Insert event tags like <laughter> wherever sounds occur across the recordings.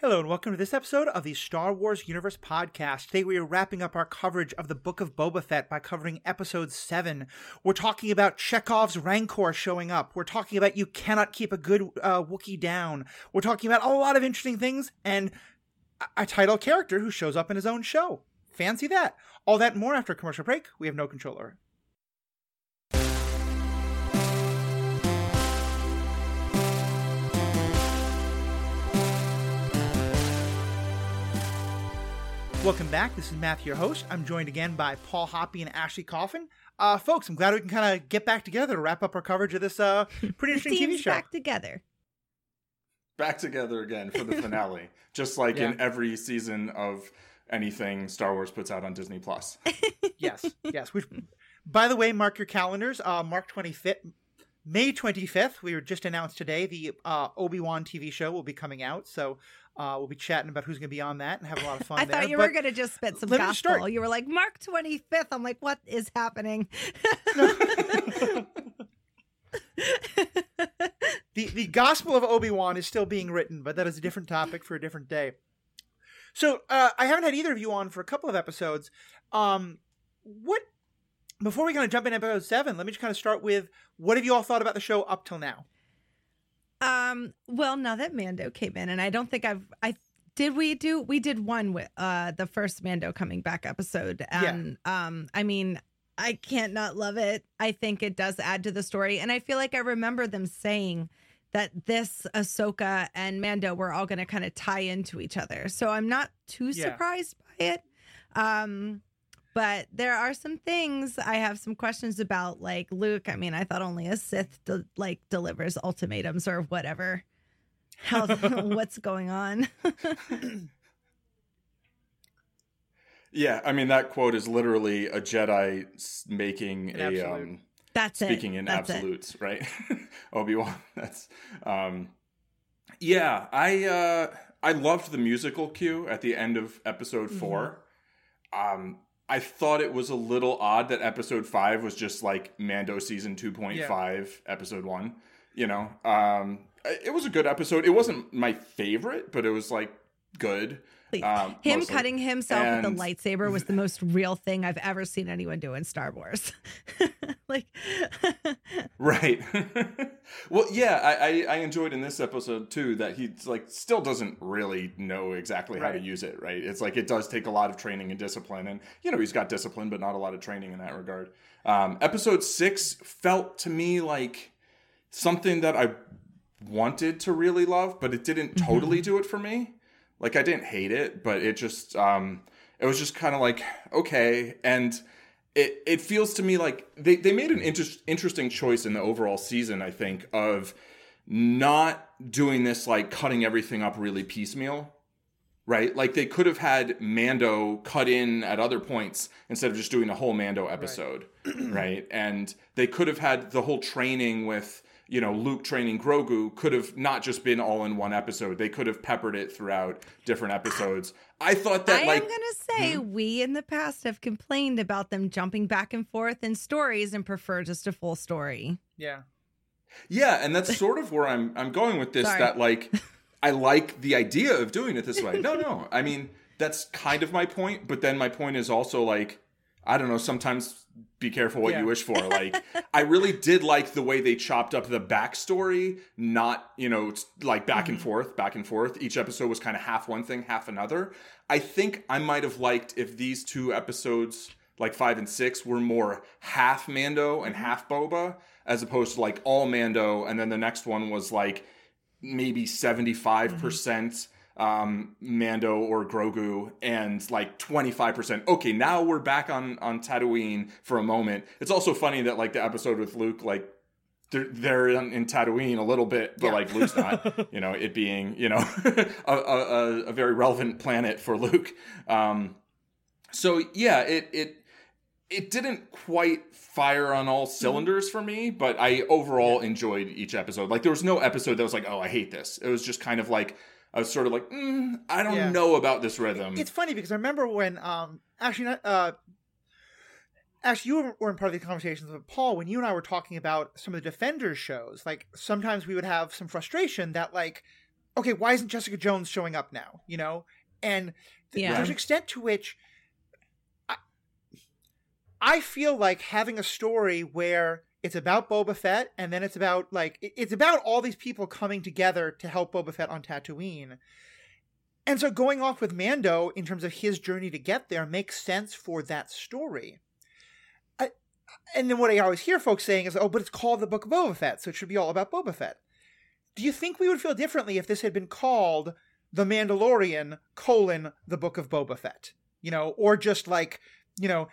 Hello, and welcome to this episode of the Star Wars Universe Podcast. Today we are wrapping up our coverage of the Book of Boba Fett by covering episode 7. We're talking about Chekhov's Rancor showing up. We're talking about you cannot keep a good uh, Wookiee down. We're talking about a lot of interesting things and a title character who shows up in his own show. Fancy that. All that more after a commercial break. We have no control over. Welcome back. This is Matthew, your host. I'm joined again by Paul Hoppy and Ashley Coffin. Uh, folks, I'm glad we can kind of get back together to wrap up our coverage of this uh, <laughs> pretty interesting TV show. Back together. Back together again for the <laughs> finale, just like Yeah. in every season of anything Star Wars puts out on Disney Plus. <laughs> yes, yes. Which, by the way, mark your calendars. Uh, Mark 25th, May 25th. We were just announced today. The uh, Obi Wan TV show will be coming out, so uh, we'll be chatting about who's going to be on that and have a lot of fun. I there. thought you But were going to just spit some let gospel. start. You were like, Mark 25th. I'm like, what is happening? <laughs> the the Gospel of Obi Wan is still being written, but that is a different topic for a different day. So uh, I haven't had either of you on for a couple of episodes. Um, what before we kind of jump in episode seven, let me just kind of start with what have you all thought about the show up till now? Um, well, now that Mando came in, and I don't think I've, I did we do, we did one with uh the first Mando coming back episode. And um, I mean, I can't not love it. I think it does add to the story. And I feel like I remember them saying that this Ahsoka and Mando were all going to kind of tie into each other. So I'm not too Yeah. surprised by it. Um, but there are some things I have some questions about, like Luke. I mean, I thought only a Sith de- like delivers ultimatums or whatever. How <laughs> <laughs> what's going on? <clears throat> yeah, I mean that quote is literally a Jedi making An a um, That's it. speaking in That's it. absolutes, right? <laughs> Obi Wan. That's um, yeah. I uh, I loved the musical cue at the end of episode Mm-hmm. 4 Um, I thought it was a little odd that episode five was just like Mando season two point five, episode one. You know, um, it was a good episode. It wasn't my favorite, but it was like good. Um, Him mostly. cutting himself with And- the lightsaber was the most real thing I've ever seen anyone do in Star Wars. <laughs> like, <laughs> Right. <laughs> well, yeah, I, I, I enjoyed in this episode too that he like still doesn't really know exactly how to use it. Right. It's like it does take a lot of training and discipline, and you know he's got discipline, but not a lot of training in that regard. Um, episode six felt to me like something that I wanted to really love, but it didn't totally do it for me. Like I didn't hate it, but it just um it was just kind of like okay. And it it feels to me like they they made an inter- interesting choice in the overall season I think of not doing this like cutting everything up really piecemeal right? Like they could have had Mando cut in at other points instead of just doing a whole Mando episode <clears throat> right, and they could have had the whole training with you know Luke training Grogu could have not just been all in one episode they could have peppered it throughout different episodes I thought that like I like am going to say we in the past have complained about them jumping back and forth in stories and prefer just a full story. Yeah. Yeah, and that's sort of where I'm I'm going with this Sorry. that like <laughs> I like the idea of doing it this way. No, no. I mean, that's kind of my point, but then my point is also like I don't know, sometimes be careful what Yeah. you wish for. <laughs> Like I really did like the way they chopped up the backstory, not, you know, like back and mm-hmm. forth, back and forth. Each episode was kind of half one thing, half another. I think I might have liked if these two episodes like five and six were more half Mando and mm-hmm. half Boba, as opposed to like all Mando, and then the next one was like maybe seventy five mm-hmm. percent um Mando or Grogu and like 25%. Okay, now we're back on on Tatooine for a moment. It's also funny that like the episode with Luke like they're, they're in, in Tatooine a little bit, but Yeah. like Luke's not, <laughs> you know, it being, you know, <laughs> a, a, a- a very relevant planet for Luke. Um, so yeah, it, it, it didn't quite fire on all cylinders for me, but I overall enjoyed each episode. Like there was no episode that was like, oh, I hate this. It was just kind of like, I was sort of like, mm, I don't Yeah. know about this rhythm. It's funny because I remember when um actually not uh actually you weren't part of the conversations with Paul when you and I were talking about some of the Defenders shows. Like sometimes we would have some frustration that like okay, why isn't Jessica Jones showing up now? You know, and th- Yeah. there's an extent to which I, I feel like having a story where it's about Boba Fett and then it's about like it's about all these people coming together to help Boba Fett on Tatooine. And so going off with Mando in terms of his journey to get there makes sense for that story. I, and then what I always hear folks saying is, "Oh, but it's called the Book of Boba Fett, so it should be all about Boba Fett." Do you think we would feel differently if this had been called The Mandalorian: colon the Book of Boba Fett? You know, or just like you know,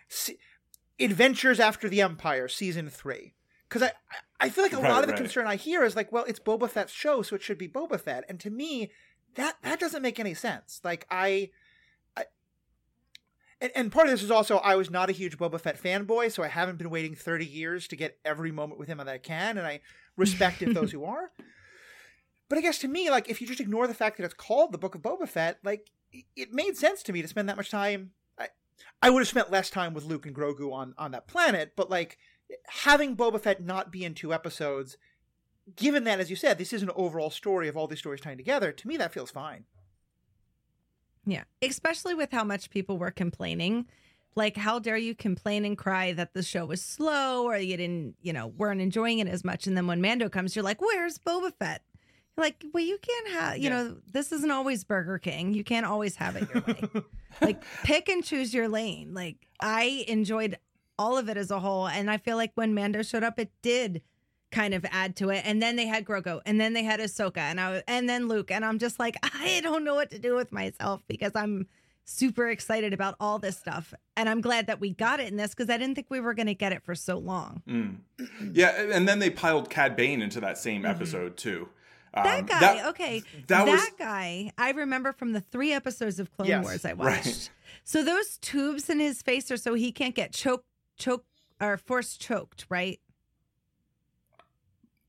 Adventures After the Empire, season three? Because I, I feel like a Right, lot of the right. concern I hear is like, well, it's Boba Fett's show, so it should be Boba Fett. And to me, that that doesn't make any sense. Like I, I and, and part of this is also I was not a huge Boba Fett fanboy, so I haven't been waiting thirty years to get every moment with him that I can, and I respect if those <laughs> who are. But I guess to me, like if you just ignore the fact that it's called the Book of Boba Fett, like it made sense to me to spend that much time. I, would have spent less time with Luke and Grogu on on that planet, but like having Boba Fett not be in two episodes, given that, as you said, this is an overall story of all these stories tying together, to me that feels fine. Yeah. Especially with how much people were complaining. Like, how dare you complain and cry that the show was slow or you didn't, you know, weren't enjoying it as much. And then when Mando comes, you're like, where's Boba Fett? Like, well, you can't have, you Yeah. know, this isn't always Burger King. You can't always have it your way. <laughs> like, pick and choose your lane. Like, I enjoyed all of it as a whole. And I feel like when Mando showed up, it did kind of add to it. And then they had Grogu, and then they had Ahsoka, and I and then Luke, and I'm just like, I don't know what to do with myself because I'm super excited about all this stuff, and I'm glad that we got it in this because I didn't think we were going to get it for so long. Mm. Yeah, and then they piled Cad Bane into that same episode too. Um, That guy, okay, that that, was- guy, I remember from the three episodes of Clone Yes, Wars I right. watched. So those tubes in his face are so he can't get choked, choked, or force choked, right?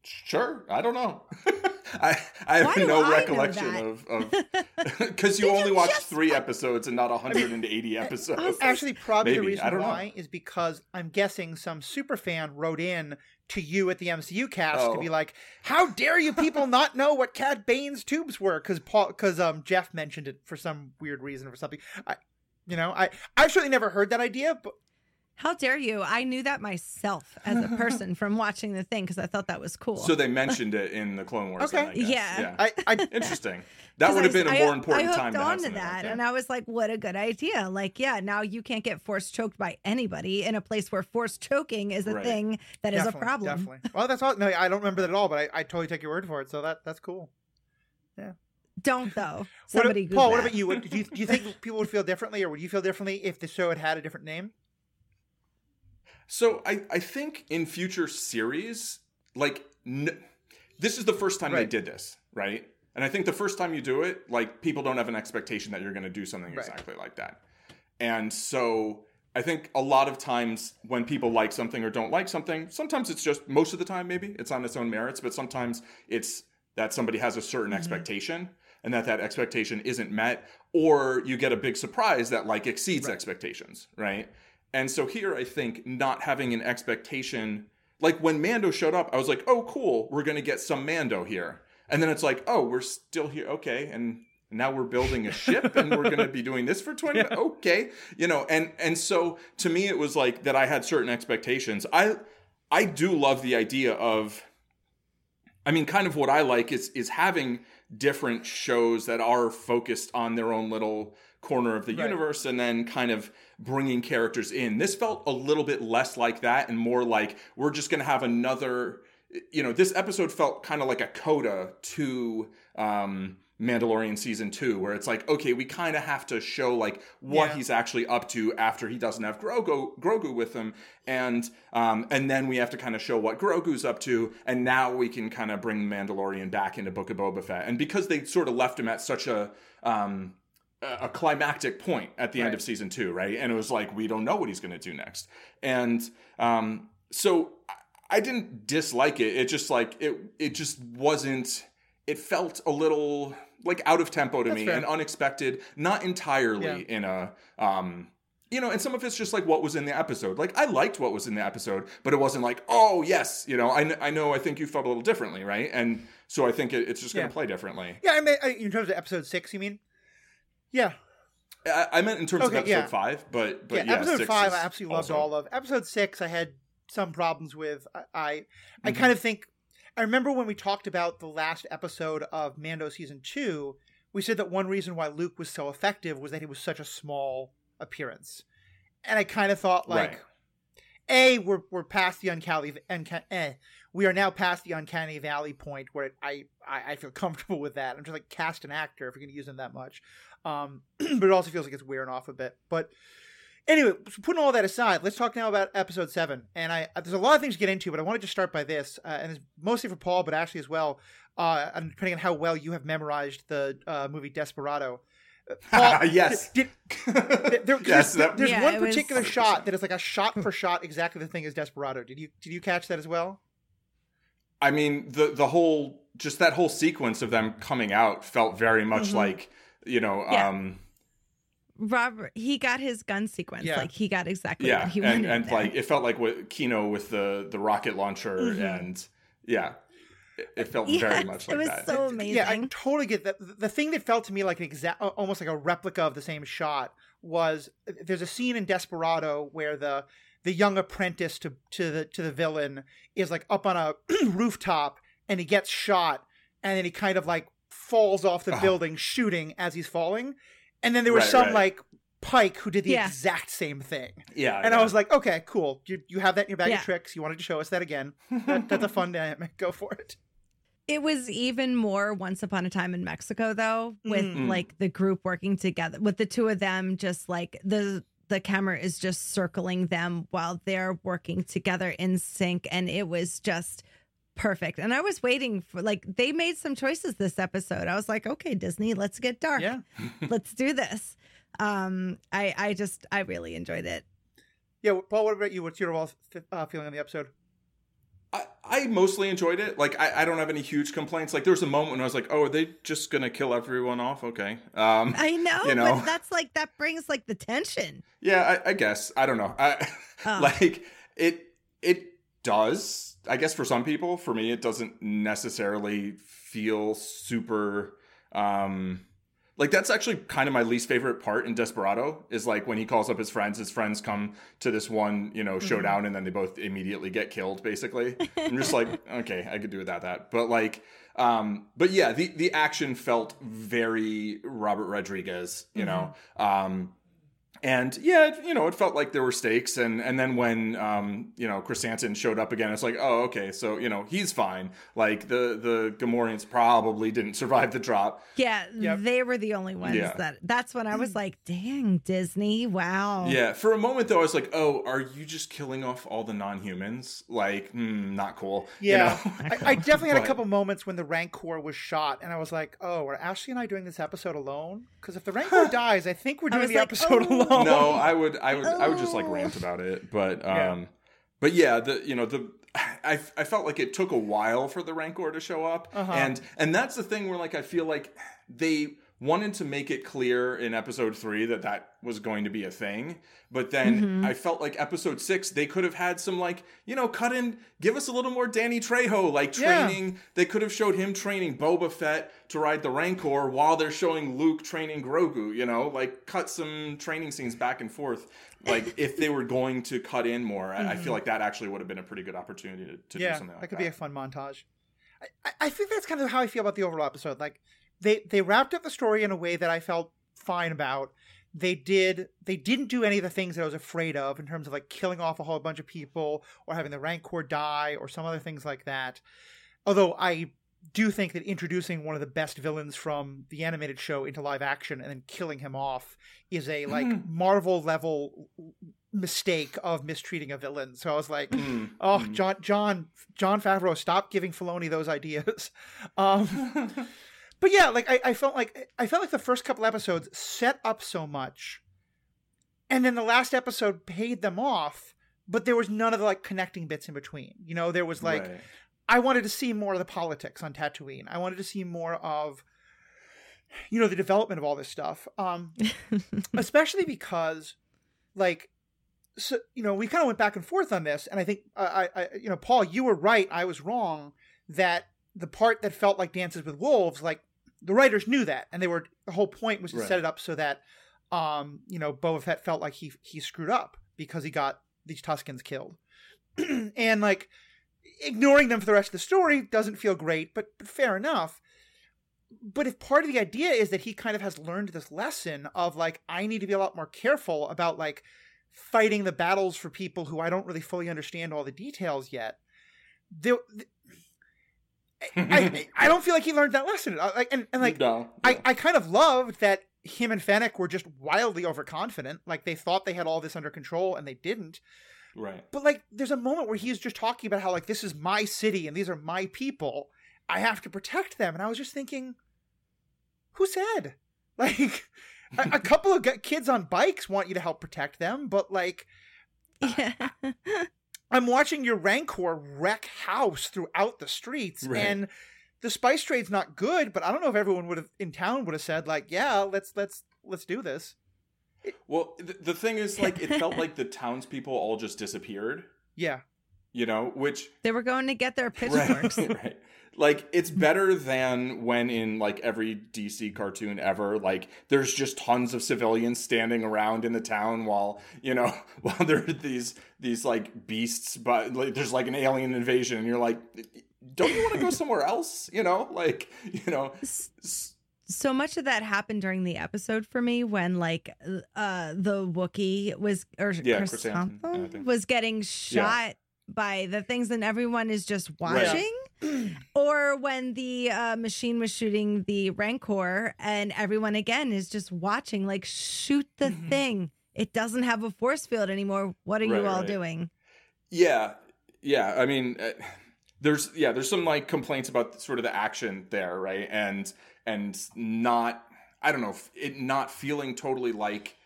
Sure, I don't know. <laughs> I I have Why no I recollection of of <laughs> <laughs> because you only you watched just- three episodes and not 180 episodes. Actually, probably the Maybe. I reason don't know. why is because I'm guessing some super fan wrote in to you at the MCU cast to Oh. be like, "How dare you people <laughs> not know what Cad Bane's tubes were?" Because Paul, because um Jeff mentioned it for some weird reason or for something. I, you know, I I've certainly never heard that idea, but How dare you? I knew that myself as a person from watching the thing because I thought that was cool. So they mentioned it in the Clone Wars. then, Okay. I guess. Yeah. I I <laughs> Interesting. That <laughs> would have been a more important I hooked time to have on to that, like that. and I was like, "What a good idea!" Like, yeah, now you can't get force choked by anybody in a place where force choking is a Right. thing that is definitely, a problem. Definitely. Well, that's all. No, I don't remember that at all, but I, I totally take your word for it. So that that's cool. Yeah. Don't though. What, Paul, Google what about you? What, do you do you think <laughs> people would feel differently, or would you feel differently if the show had had a different name? So I, I think in future series, like n- this is the first time Right. they did this, right? And I think the first time you do it, like people don't have an expectation that you're going to do something Right. exactly like that. And so I think a lot of times when people like something or don't like something, sometimes it's just most of the time maybe it's on its own merits, but sometimes it's that somebody has a certain mm-hmm. expectation and that that expectation isn't met or you get a big surprise that like exceeds expectations, right? And so here I think not having an expectation like when Mando showed up, I was like, "Oh cool, we're going to get some Mando here." And then it's like, "Oh, we're still here. Okay." And now we're building a ship and we're going to be doing this for 20 <laughs> minutes. Okay. You know, and and so to me it was like that I had certain expectations. I I do love the idea of I mean, kind of what I like is is having different shows that are focused on their own little corner of the Right. universe and then kind of bringing characters in. This felt a little bit less like that and more like we're just going to have another you know, this episode felt kind of like a coda to um Mandalorian season 2 where it's like okay, we kind of have to show like what Yeah. he's actually up to after he doesn't have Grogu Grogu with him and um and then we have to kind of show what Grogu's up to and now we can kind of bring Mandalorian back into Book of Boba Fett. And because they sort of left him at such a um a climactic point at the end of season 2, right? And it was like we don't know what he's going to do next. And um so I- I didn't dislike it. It just like it it just wasn't it felt a little like out of tempo to That's me fair. and unexpected, not entirely Yeah. in a um you know, and some of it's just like what was in the episode. Like I liked what was in the episode, but it wasn't like, oh yes, you know, I, kn- I know, I think you felt a little differently, right? And so I think it, it's just going to Yeah. play differently. Yeah, I mean, in terms of episode six, you mean? Yeah, I, I meant in terms Okay, of episode yeah. five, but but yeah. yeah, episode six five, I absolutely loved all of. Episode six, I had some problems with. I, I, I Mhm. kind of think. I remember when we talked about the last episode of Mando season two. We said that one reason why Luke was so effective was that he was such a small appearance, and I kind of thought like, Right. a we're we're past the uncanny, unca- eh, we are now past the uncanny valley point where it, I, I I feel <laughs> comfortable with that. I'm just like cast an actor if you're going to use him that much, um, <clears throat> but it also feels like it's wearing off a bit. But anyway, so putting all that aside, let's talk now about episode seven. And I there's a lot of things to get into, but I wanted to just start by this, uh, and it's mostly for Paul, but Ashley as well. Uh, and depending on how well you have memorized the uh, movie Desperado. Uh, <laughs> Paul, yes. Did, <laughs> did, there, 'cause yes. there's, That, there's Yeah, one it was- particular <laughs> shot that is like a shot for shot exactly the thing as Desperado. Did you did you catch that as well? I mean, the the whole just that whole sequence of them coming out felt very much Mhm. like you know, Yeah. um, Robert, he got his gun sequence. Yeah. Like he got exactly yeah, what he and wanted. and there. like it felt like with Kino with the the rocket launcher, Mhm. and yeah, it, it felt Yes, very <laughs> much like it was that. so amazing. Yeah, I totally get that. The thing that felt to me like an exact, almost like a replica of the same shot was there's a scene in Desperado where the the young apprentice to to the to the villain is like up on a <clears throat> rooftop and he gets shot and then he kind of like falls off the Oh. building shooting as he's falling, and then there was Right, some right. like Pike who did the Yeah. exact same thing. yeah, And yeah. I was like, okay, cool. You, you have that in your bag Yeah. of tricks. You wanted to show us that again. <laughs> That, that's a fun dynamic. Go for it. It was even more Once Upon a Time in Mexico, though, with Mm. like the group working together, with the two of them, just like the the camera is just circling them while they're working together in sync, and it was just perfect. And I was waiting for like they made some choices this episode. I was like, okay, Disney, let's get dark. Yeah. <laughs> let's do this. Um, I I just I really enjoyed it. Yeah, Paul, what about you? What's your overall uh, feeling on the episode? I, I mostly enjoyed it. Like I, I don't have any huge complaints. Like there was a moment when I was like, oh, are they just gonna kill everyone off? Okay. Um, I know, You know? but that's like that brings like the tension. yeah, I, I guess I don't know. I Oh. <laughs> like it. It does. I guess for some people, for me, it doesn't necessarily feel super. Um, like that's actually kind of my least favorite part in Desperado is like when he calls up his friends. His friends come to this one, you know, showdown, and then they both immediately get killed. Basically, I'm just like, <laughs> okay, I could do without that. But like, um, but yeah, the the action felt very Robert Rodriguez, you know. Um, and yeah, it, you know, it felt like there were stakes, and and then when um, you know Krrsantan showed up again, it's like, oh, okay, so you know he's fine. Like the the Gamorreans probably didn't <laughs> survive the drop. Yeah, Yep. they were the only ones Yeah. that. That's when I was like, "Dang, Disney! Wow." Yeah, for a moment though, I was like, oh, are you just killing off all the non-humans? Like, hmm, not cool. you Yeah, know? <laughs> I, I definitely had a couple moments when the Rancor was shot, and I was like, "Oh, are Ashley and I doing this episode alone? Because if the Rancor dies, I think we're doing the like, episode "Oh." alone." <laughs> no, I would, I would, I would just like Oh. rant about it. But, Yeah. um, but yeah, the you know the. I, I felt like it took a while for the Rancor to show up, Uh-huh. and and that's the thing where like I feel like they wanted to make it clear in episode three that that was going to be a thing, but then Mhm. I felt like episode six they could have had some like you know cut in, give us a little more Danny Trejo like Yeah. training. They could have showed him training Boba Fett to ride the Rancor while they're showing Luke training Grogu. You know, like cut some training scenes back and forth. Like if they were going to cut in more, I, I feel like that actually would have been a pretty good opportunity to, to do something like that could that. be a fun montage. I- I think that's kind of how I feel about the overall episode. Like they they wrapped up the story in a way that I felt fine about. They did they didn't do any of the things that I was afraid of in terms of like killing off a whole bunch of people or having the Rancor die or some other things like that. Although I do think that introducing one of the best villains from the animated show into live action and then killing him off is a like Mhm. Marvel level mistake of mistreating a villain. So I was like, Mm, Oh, mm. John, John, Jon Favreau, stop giving Filoni those ideas. <laughs> Um, <laughs> but yeah, like I, I felt like I felt like the first couple episodes set up so much, and then the last episode paid them off. But there was none of the like connecting bits in between. You know, there was like Right. I wanted to see more of the politics on Tatooine. I wanted to see more of, you know, the development of all this stuff. Um, <laughs> especially because like so you know we kind of went back and forth on this and i think uh, I, I you know paul you were right i was wrong that the part that felt like dances with wolves like the writers knew that and they were the whole point was to Right. set it up so that um you know boba fett felt like he he screwed up because he got these Tuskens killed <clears throat> and like ignoring them for the rest of the story doesn't feel great but, but fair enough but if part of the idea is that he kind of has learned this lesson of like i need to be a lot more careful about like fighting the battles for people who i don't really fully understand all the details yet there I, <laughs> I don't feel like he learned that lesson like and, and like no, I, I kind of loved that him and Fennec were just wildly overconfident. Like they thought they had all this under control and they didn't. right. But like there's a moment where he's just talking about how like this is my city and these are my people. I have to protect them. And I was just thinking, who said? <laughs> Like a, a couple of g- kids on bikes want you to help protect them, but like <laughs> Yeah. I'm watching your Rancor wreck house throughout the streets, Right. and the spice trade's not good. But I don't know if everyone would have in town would have said like, "Yeah, let's let's let's do this." Well, th- the thing is, like, it felt <laughs> like the townspeople all just disappeared. Yeah, You know, which they were going to get their <laughs> pitchforks. right, right. Like it's better than when in like every DC cartoon ever, like there's just tons of civilians standing around in the town while you know <laughs> while there are these these like beasts, but like, there's like an alien invasion, and you're like, don't you want to go <laughs> somewhere else? You know, like you know, so much of that happened during the episode for me when like uh the Wookiee was or Yeah, Chrysanthemum I was getting shot by the things and everyone is just Right. watching. <clears throat> or when the uh, machine was shooting the Rancor and everyone again is just watching, like shoot the Mhm. thing. It doesn't have a force field anymore. What are Right, you all right. doing? Yeah, yeah. I mean, uh, there's yeah, there's some like complaints about sort of the action there, right? And and not, I don't know, it not feeling totally like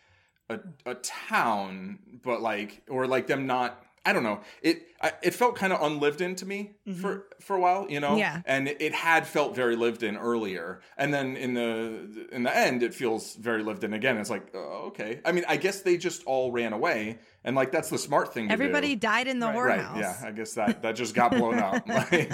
a a town, but like or like them not. I don't know. It I, it felt kind of unlived in to me for for a while, you know. Yeah. And it, had felt very lived in earlier, and then in the in the end, it feels very lived in again. It's like, oh, okay. I mean, I guess they just all ran away, and like that's the smart thing. to do. Everybody died in the Right. whorehouse. Right. Yeah. I guess that that just got blown up. <laughs> Like,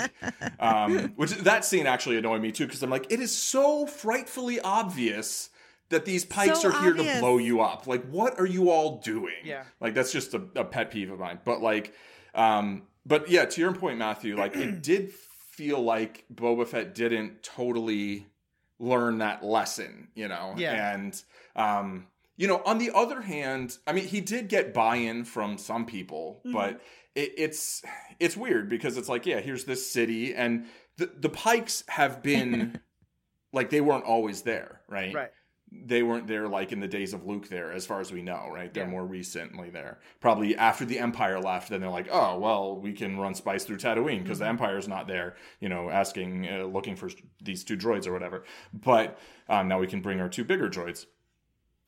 um, which that scene actually annoyed me too because I'm like, it is so frightfully obvious that these pikes So are here obvious. to blow you up. Like, what are you all doing? Yeah. Like that's just a, a pet peeve of mine. But like, um, but yeah, to your point, Matthew, like it <clears throat> did feel like Boba Fett didn't totally learn that lesson, you know? Yeah. And um, you know, on the other hand, I mean, he did get buy-in from some people, Mhm. but it, it's it's weird because it's like, yeah, here's this city, and the the Pikes have been <laughs> like they weren't always there, right? right. They weren't there like in the days of Luke there, as far as we know, right? They're Yeah. more recently there. Probably after the Empire left, then they're like, oh, well, we can run spice through Tatooine because the Mhm. Empire's not there, you know, asking, uh, looking for these two droids or whatever. But um, now we can bring our two bigger droids.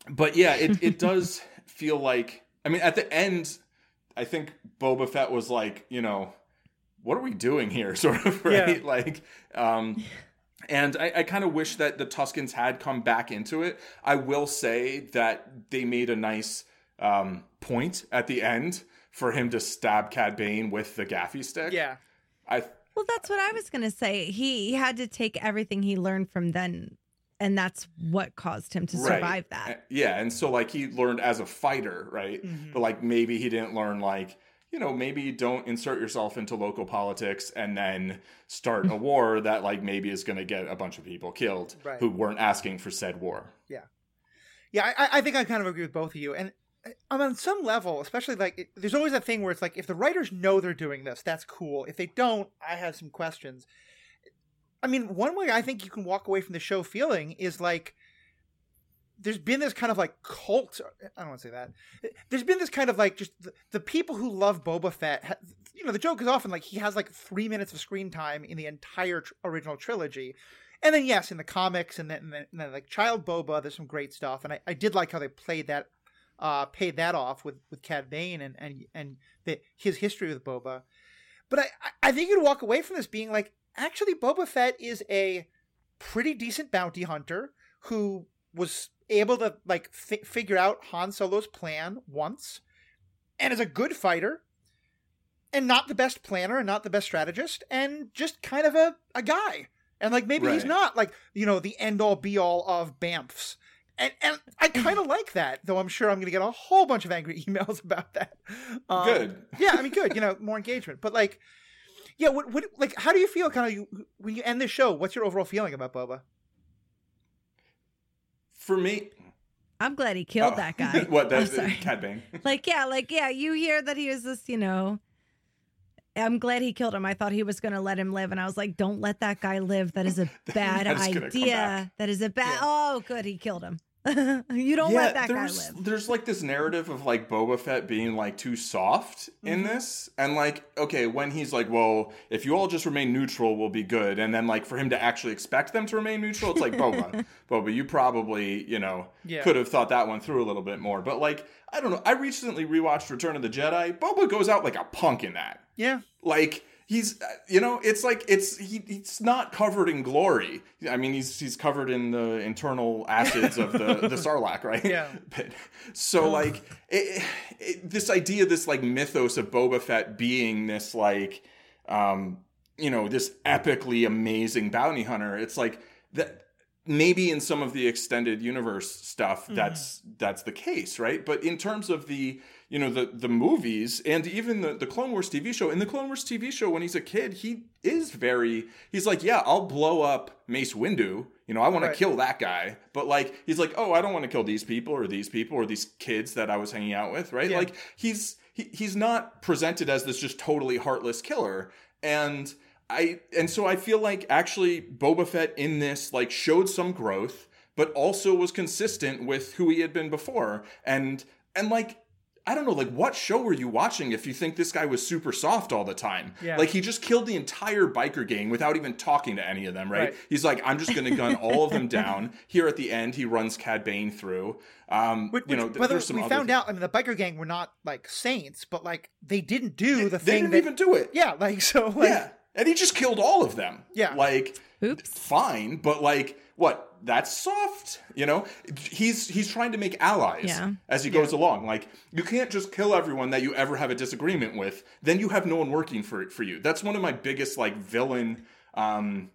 But yeah, it, it <laughs> does feel like, I mean, at the end, I think Boba Fett was like, you know, what are we doing here? <laughs> Sort of, right? Like, um, and I, I kind of wish that the Tuskens had come back into it. I will say that they made a nice um, point at the end for him to stab Cad Bane with the gaffi stick. Yeah. I Well, that's what I was going to say. He, he had to take everything he learned from then, and that's what caused him to Right. survive that. Uh, Yeah, and so like he learned as a fighter, right? Mhm. But like maybe he didn't learn like you know maybe don't insert yourself into local politics and then start a war that like maybe is going to get a bunch of people killed Right. who weren't asking for said war. Yeah, I, I think I kind of agree with both of you. And uh, on some level, especially like, it, there's always that thing where it's like, if the writers know they're doing this, that's cool. If they don't, I have some questions. I mean, one way I think you can walk away from the show feeling is like, there's been this kind of like cult. I don't want to say that. There's been this kind of like just the, the people who love Boba Fett. You know, the joke is often like he has like three minutes of screen time in the entire tr- original trilogy. And then yes, in the comics and then, and then, and then like Child Boba, there's some great stuff, and I, I did like how they played that, uh, paid that off with with Cad Bane and and and the, his history with Boba. But I I- I think you'd walk away from this being like, actually, Boba Fett is a pretty decent bounty hunter who was able to like fi- figure out Han Solo's plan once, and is a good fighter, and not the best planner and not the best strategist, and just kind of a a guy. And like maybe he's not like you know the end all be all of Bamfs. And, and I kind of <clears throat> like that, though I'm sure I'm going to get a whole bunch of angry <laughs> emails about that. Um, Good. <laughs> yeah, I mean, good. You know, more engagement. But like, yeah, what, what, like, how do you feel kind of you, when you end the show? What's your overall feeling about Boba? For me, I'm glad he killed oh, <laughs> that guy. what? That's sorry. <laughs> Cad Bane. Like, yeah, like, yeah, you hear that he was this, you know. I'm glad he killed him. I thought he was going to let him live. And I was like, don't let that guy live. That is a <laughs> bad That's gonna come idea. That is a bad. Yeah. Oh, good. He killed him. <laughs> you don't let that guy there's, live. There's like this narrative of like Boba Fett being like too soft in Mm-hmm. this, and like okay, when he's like, well, if you all just remain neutral, we'll be good, and then like for him to actually expect them to remain neutral, it's like Boba, <laughs> Boba, you probably you know Yeah. could have thought that one through a little bit more, but like I don't know, I recently rewatched Return of the Jedi. Boba goes out like a punk in that Yeah, like he's uh, you know it's like it's he, he's not covered in glory. I mean he's he's covered in the internal acids of the the <laughs> sarlacc right? Yeah. <laughs> but, so like it, it, this idea this like mythos of boba fett being this like um you know this epically amazing bounty hunter it's like that maybe in some of the extended universe stuff that's that's the case right? But in terms of the you know the the movies and even the the clone wars tv show in the clone wars tv show when he's a kid he is very he's like yeah i'll blow up mace windu you know i want Right. to kill that guy but like he's like oh i don't want to kill these people or these people or these kids that i was hanging out with right Yeah. like he's he, he's not presented as this just totally heartless killer and I and so I feel like actually Boba Fett in this like showed some growth, but also was consistent with who he had been before. And and like I don't know, like what show were you watching if you think this guy was super soft all the time? Yeah. Like he just killed the entire biker gang without even talking to any of them, right? Right. He's like, I'm just gonna gun all of them down. <laughs> Here at the end, he runs Cad Bane through. Um, which, you know, which, th- by the way, there's some we other found out. I mean, the biker gang were not like saints, but like they didn't do the they thing They didn't that. even do it. yeah, like so. Like, yeah. And he just killed all of them. Yeah. Like Oops. fine, but like what? That's soft, you know. He's he's trying to make allies Yeah. as he goes along. Like you can't just kill everyone that you ever have a disagreement with. Then you have no one working for for you. That's one of my biggest like villain um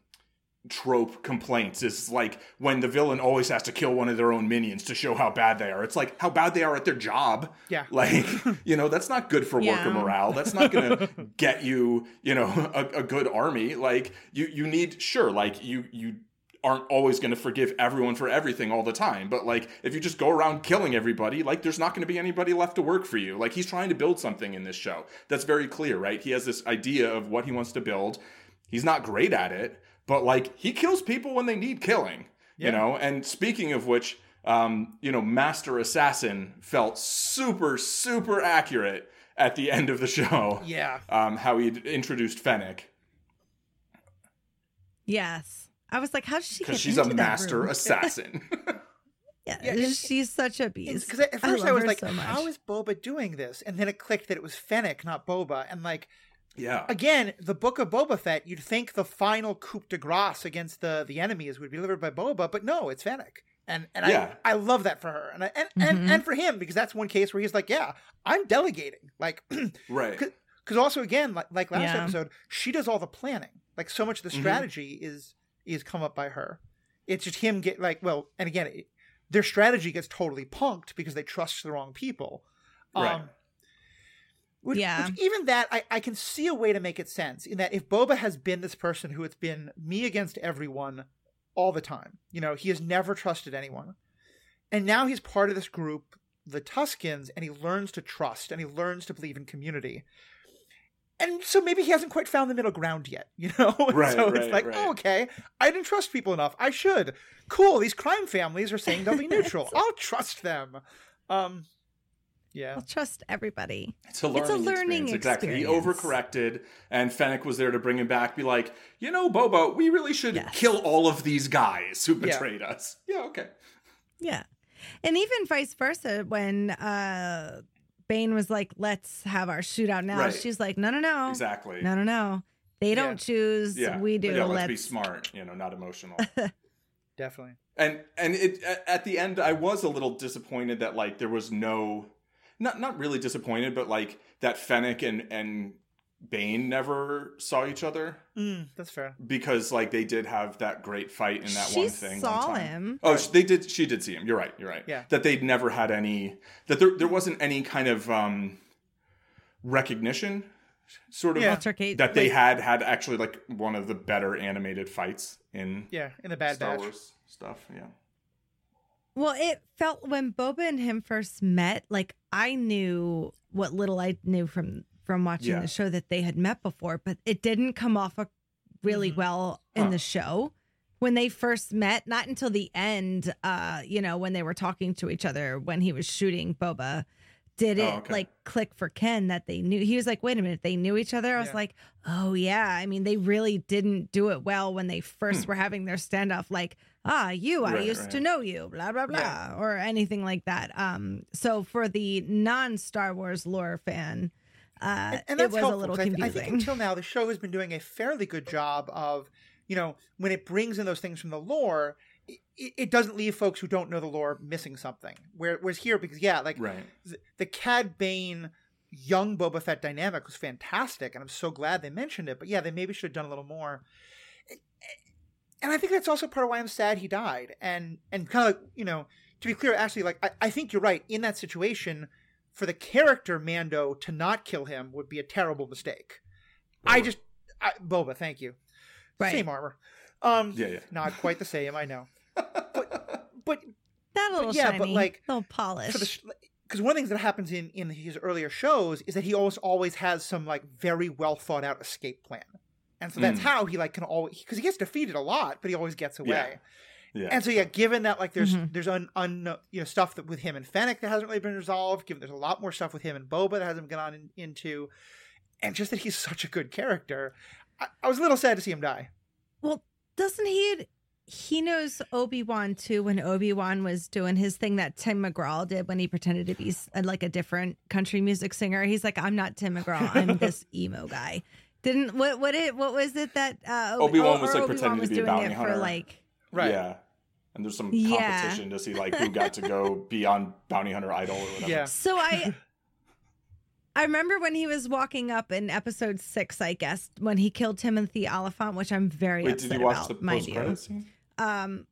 trope complaints is like when the villain always has to kill one of their own minions to show how bad they are. It's like how bad they are at their job. Yeah. <laughs> Like, you know, that's not good for worker morale. That's not going <laughs> to get you, you know, <laughs> a, a good army. Like you you need sure like you you aren't always going to forgive everyone for everything all the time, but like if you just go around killing everybody, like there's not going to be anybody left to work for you. Like he's trying to build something in this show. That's very clear, right? He has this idea of what he wants to build. He's not great at it, but like he kills people when they need killing, Yeah. you know? And speaking of which, um, you know, Master Assassin felt super, super accurate at the end of the show. yeah, Um, how he introduced Fennec Yes. I was like, how did she get because she's a that master room? assassin. <laughs> Yeah, Yeah, and- she's such a beast. because at first I, love was like, so "How is Boba doing this?" And then it clicked that it was Fennec, not Boba, and like yeah. again, the book of Boba Fett, you'd think the final coup de grace against the the enemies would be delivered by Boba, but no, it's Fennec. And and Yeah. I I love that for her. And I, and, Mhm. and and for him because that's one case where he's like, "Yeah, I'm delegating." Like <clears throat> Right. cuz also again, like like last Yeah. episode, she does all the planning. Like so much of the Mhm. strategy is is come up by her. It's just him get like, well, and again, it, their strategy gets totally punked because they trust the wrong people. Right. Um, which, Yeah. which even that, I, I can see a way to make it sense in that if Boba has been this person who it's been me against everyone all the time, you know, he has never trusted anyone. And now he's part of this group, the Tuskens, and he learns to trust and he learns to believe in community. And so maybe he hasn't quite found the middle ground yet, <laughs> you know? Right, so right, it's like, right. oh, okay, I didn't trust people enough. I should. Cool, these crime families are saying they'll be <laughs> neutral. I'll trust them. Um, yeah. I'll trust everybody. It's a learning, It's a learning experience. Exactly. He overcorrected, and Fennec was there to bring him back. Be like, you know, Boba, we really should Yes. kill all of these guys who Yeah. betrayed us. Yeah. Okay. Yeah. And even vice versa, when uh Bane was like, let's have our shootout now, Right. she's like, no, no, no. Exactly. No, no, no. They don't choose. Yeah. We do. But yeah, let's, be Let's- smart. You know, not emotional. <laughs> Definitely. and and it at the end I was a little disappointed that like there was no not not really disappointed, but like that Fennec and and Bane never saw each other Mm, that's fair. because like they did have that great fight in that she one thing. one saw time. him. Oh, sh- they did. She did see him. You're right. You're right. Yeah. That they'd never had any. That there there wasn't any kind of um recognition, sort of Yeah. Altercate. that they like, had had actually like one of the better animated fights in Yeah, in the Bad Star Batch. Wars stuff. Yeah. Well, it felt when Boba and him first met, like I knew what little I knew from from watching Yeah. the show that they had met before, but it didn't come off a, really Mhm. well in Huh. the show. When they first met, not until the end, uh, you know, when they were talking to each other when he was shooting Boba, did it Oh, okay. like click for Ken that they knew he was like, wait a minute, they knew each other. I was Yeah. like, oh yeah. I mean, they really didn't do it well when they first Hmm. were having their standoff, like, ah, you, I Right, used right. to know you, blah blah blah, Yeah. or anything like that. Um, so for the non Star Wars lore fan, uh, and, and it that's was helpful, a little 'cause I, th- I think until now the show has been doing a fairly good job of, you know, when it brings in those things from the lore, it, it doesn't leave folks who don't know the lore missing something. Where, whereas here, because yeah, like Right. th- the Cad Bane young Boba Fett dynamic was fantastic, and I'm so glad they mentioned it. But yeah, they maybe should have done a little more. And I think that's also part of why I'm sad he died. And and kind of like, you know, to be clear, actually, like I, I think you're right. In that situation, for the character Mando to not kill him would be a terrible mistake. I just I, Boba, thank you. Right. Same armor. Um, Yeah. Yeah. not quite the same. I know. <laughs> But but that little yeah, shiny, but, like, little polish. because one of the things that happens in in his earlier shows is that he always always has some like very well thought out escape plan, and so that's Mm. how he like can always because he gets defeated a lot, but he always gets away. Yeah. And so yeah, given that like there's Mhm. there's un, un you know stuff that with him and Fennec that hasn't really been resolved, given there's a lot more stuff with him and Boba that hasn't gone in, into, and just that he's such a good character, I, I was a little sad to see him die. Well, doesn't he? He knows Obi Wan too. When Obi Wan was doing his thing that Tim McGraw did when he pretended to be s- uh, like a different country music singer, he's like, "I'm not Tim McGraw. I'm <laughs> this emo guy." Didn't what what it what was it that uh, Obi-Wan was, like, Obi-Wan pretending to was be a doing bounty it hunter. for like Right. Yeah. And there's some Yeah. competition to see like who got to go <laughs> be on Bounty Hunter Idol or whatever. Yeah. So I I remember when he was walking up in episode six, I guess, when he killed Timothy Olyphant, which I'm very Wait, upset did you watch about, the mind post you. scene? Um,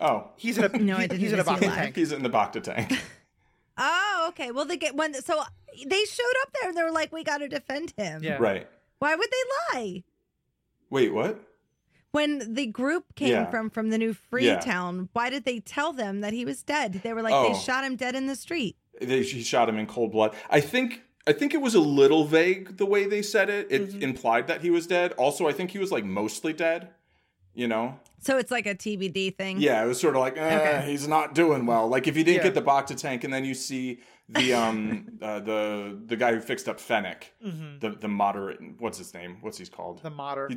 Oh. He's in a <laughs> No, I didn't he's in a see box live. tank. He's in the Bacta tank. <laughs> oh, okay. Well, they get when so they showed up there and they were like, "We got to defend him." Yeah. right. Why would they lie? Wait, what? When the group came Yeah. from from the new Yeah. Freetown, why did they tell them that he was dead? They were like, Oh. they shot him dead in the street. They, he shot him in cold blood. I think I think it was a little vague the way they said it. It Mhm. implied that he was dead. Also, I think he was like mostly dead. You know? So it's like a TBD thing. Yeah, it was sort of like, eh, Okay. he's not doing well. Like if you didn't Yeah. get the Bacta tank, and then you see the <laughs> um uh, the the guy who fixed up Fennec, hmm the the moderate, what's his name? What's he's called? The modder.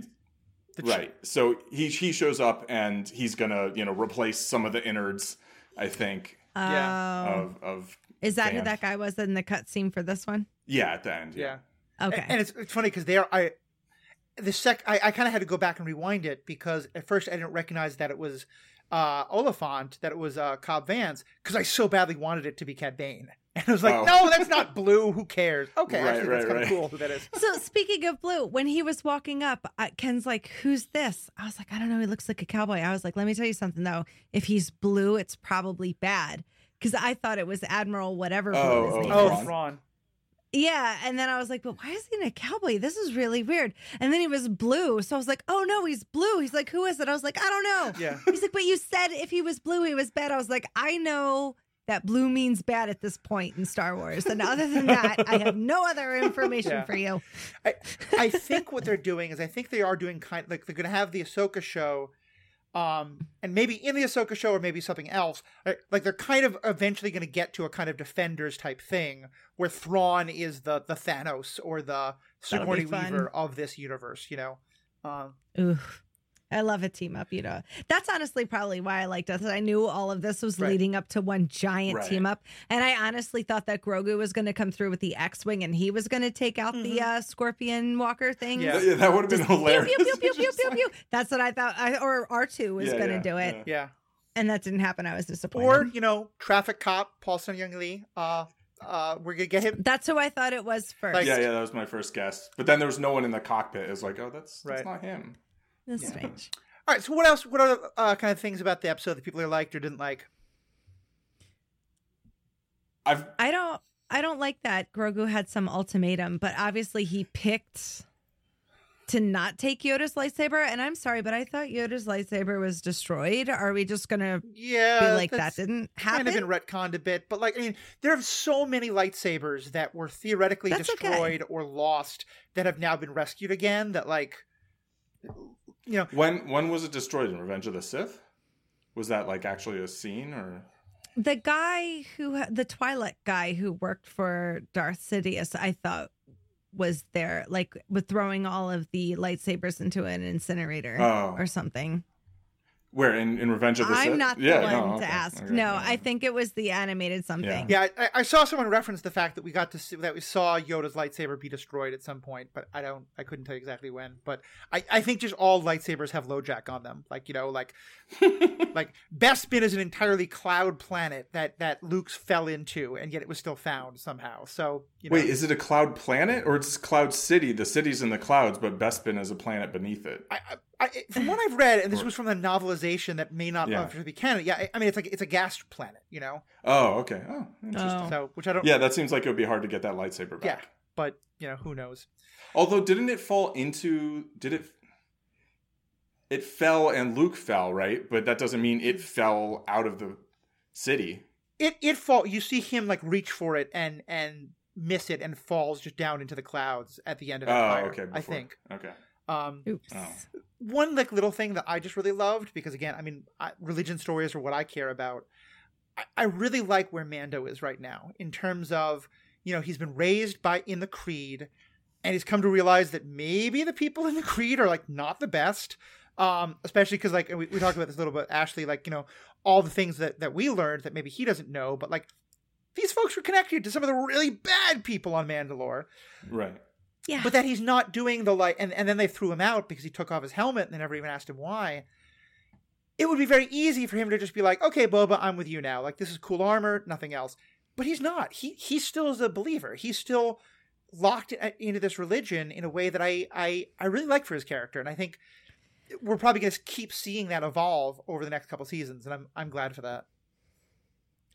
He- ch- right. So he he shows up and he's gonna you know replace some of the innards. I think. Yeah. of of Is that who that guy was in the cutscene for this one? yeah at the end. Yeah. Okay. And it's it's funny because there I the sec I, I kind of had to go back and rewind it because at first I didn't recognize that it was uh Olyphant that it was uh Cobb Vance because I so badly wanted it to be Cad Bane <laughs> and I was like Oh. no that's not blue who cares <laughs> okay Right, actually that's right, kind of right. cool who that is So speaking of blue, when he was walking up, uh, Ken's like, "Who's this?" I was like, "I don't know. He looks like a cowboy." I was like, "Let me tell you something though. If he's blue, it's probably bad." Because I thought it was Admiral whatever blue Oh, his oh, name oh is. Thrawn. Thrawn Yeah, and then I was like, "But why is he in a cowboy? This is really weird." And then he was blue, so I was like, "Oh no, he's blue." He's like, "Who is it?" I was like, "I don't know." yeah He's like, "But you said if he was blue, he was bad." I was like, "I know." That blue means bad at this point in Star Wars. And other than that, I have no other information Yeah. for you. I I think what they're doing is I think they are doing kind like they're going to have the Ahsoka show, um, and maybe in the Ahsoka show or maybe something else. Like, like they're kind of eventually going to get to a kind of Defenders type thing where Thrawn is the the Thanos or the Sigourney. Weaver of this universe. You know, um, Ooh, I love a team up. You know, that's honestly probably why I liked it. I knew all of this was Right. leading up to one giant Right. team up, and I honestly thought that Grogu was going to come through with the X-wing and he was going to take out the Mhm. uh, Scorpion Walker thing. Yeah. Yeah, that would have been Just pew, hilarious. pew, pew, pew, pew, like- pew. <laughs> That's what I thought. I, or R two was Yeah, going to yeah, do it. yeah. yeah, and that didn't happen. I was disappointed. Or you know, traffic cop Paul Sun-Hyung Lee. Uh, uh, we're gonna get him. That's who I thought it was first. Like- Yeah, yeah, that was my first guess. But then there was no one in the cockpit. It was like, oh, that's that's not him. That's Yeah. strange. All right. So what else? What other uh, kind of things about the episode that people are liked or didn't like? I've I don't. I don't like that Grogu had some ultimatum, but obviously he picked to not take Yoda's lightsaber. And I'm sorry, but I thought Yoda's lightsaber was destroyed. Are we just gonna Yeah, be like that didn't happen? Kind of been retconned a bit, but like I mean, there are so many lightsabers that were theoretically That's okay. destroyed or lost that have now been rescued again. That like, you know, when when was it destroyed in Revenge of the Sith? Was that like actually a scene or? the guy who the Twilight guy who worked for Darth Sidious, I thought was there, like with throwing all of the lightsabers into an incinerator Oh. or something. Where in, in Revenge of the Sith? I'm not the Yeah, one no, to okay, ask. okay, no, yeah. I think it was the animated something. yeah, I, I saw someone reference the fact that we got to see that we saw Yoda's lightsaber be destroyed at some point, but I don't, I couldn't tell you exactly when. But I, I think just all lightsabers have LoJack on them, like you know, like <laughs> like Bespin is an entirely cloud planet that that Luke fell into, and yet it was still found somehow. So you know, Wait, is it a cloud planet or it's Cloud City? The city's in the clouds, but Bespin is a planet beneath it. I, I, from what I've read, and this was from the novelization that may not Yeah. be canon. Yeah, I, I mean it's like it's a gas planet, you know. Oh, okay. Oh, interesting. Oh. So which I don't. Yeah, that seems like it would be hard to get that lightsaber back. yeah, but you know who knows. Although, didn't it fall into? Did it? It fell and Luke fell, right? But that doesn't mean it fell out of the city. It it fall. You see him like reach for it and and miss it and falls just down into the clouds at the end of Oh, Empire. okay. I think. Okay. Um, Oops. Oh. one like little thing that I just really loved because again, I mean, I, religion stories are what I care about. I, I really like where Mando is right now in terms of you know he's been raised by in the Creed, and he's come to realize that maybe the people in the Creed are like not the best. Um, especially because like we, we talked about this a little bit, Ashley. Like you know all the things that that we learned that maybe he doesn't know, but like these folks were connected to some of the really bad people on Mandalore. Right. Yeah. but that he's not doing the like and, and then they threw him out because he took off his helmet and they never even asked him why. It would be very easy for him to just be like okay boba i'm with you now. Like this is cool armor nothing else. But he's not. He he still is a believer. He's still locked in, into this religion in a way that i i i really like for his character. And i think we're probably going to keep seeing that evolve over the next couple seasons and i'm i'm glad for that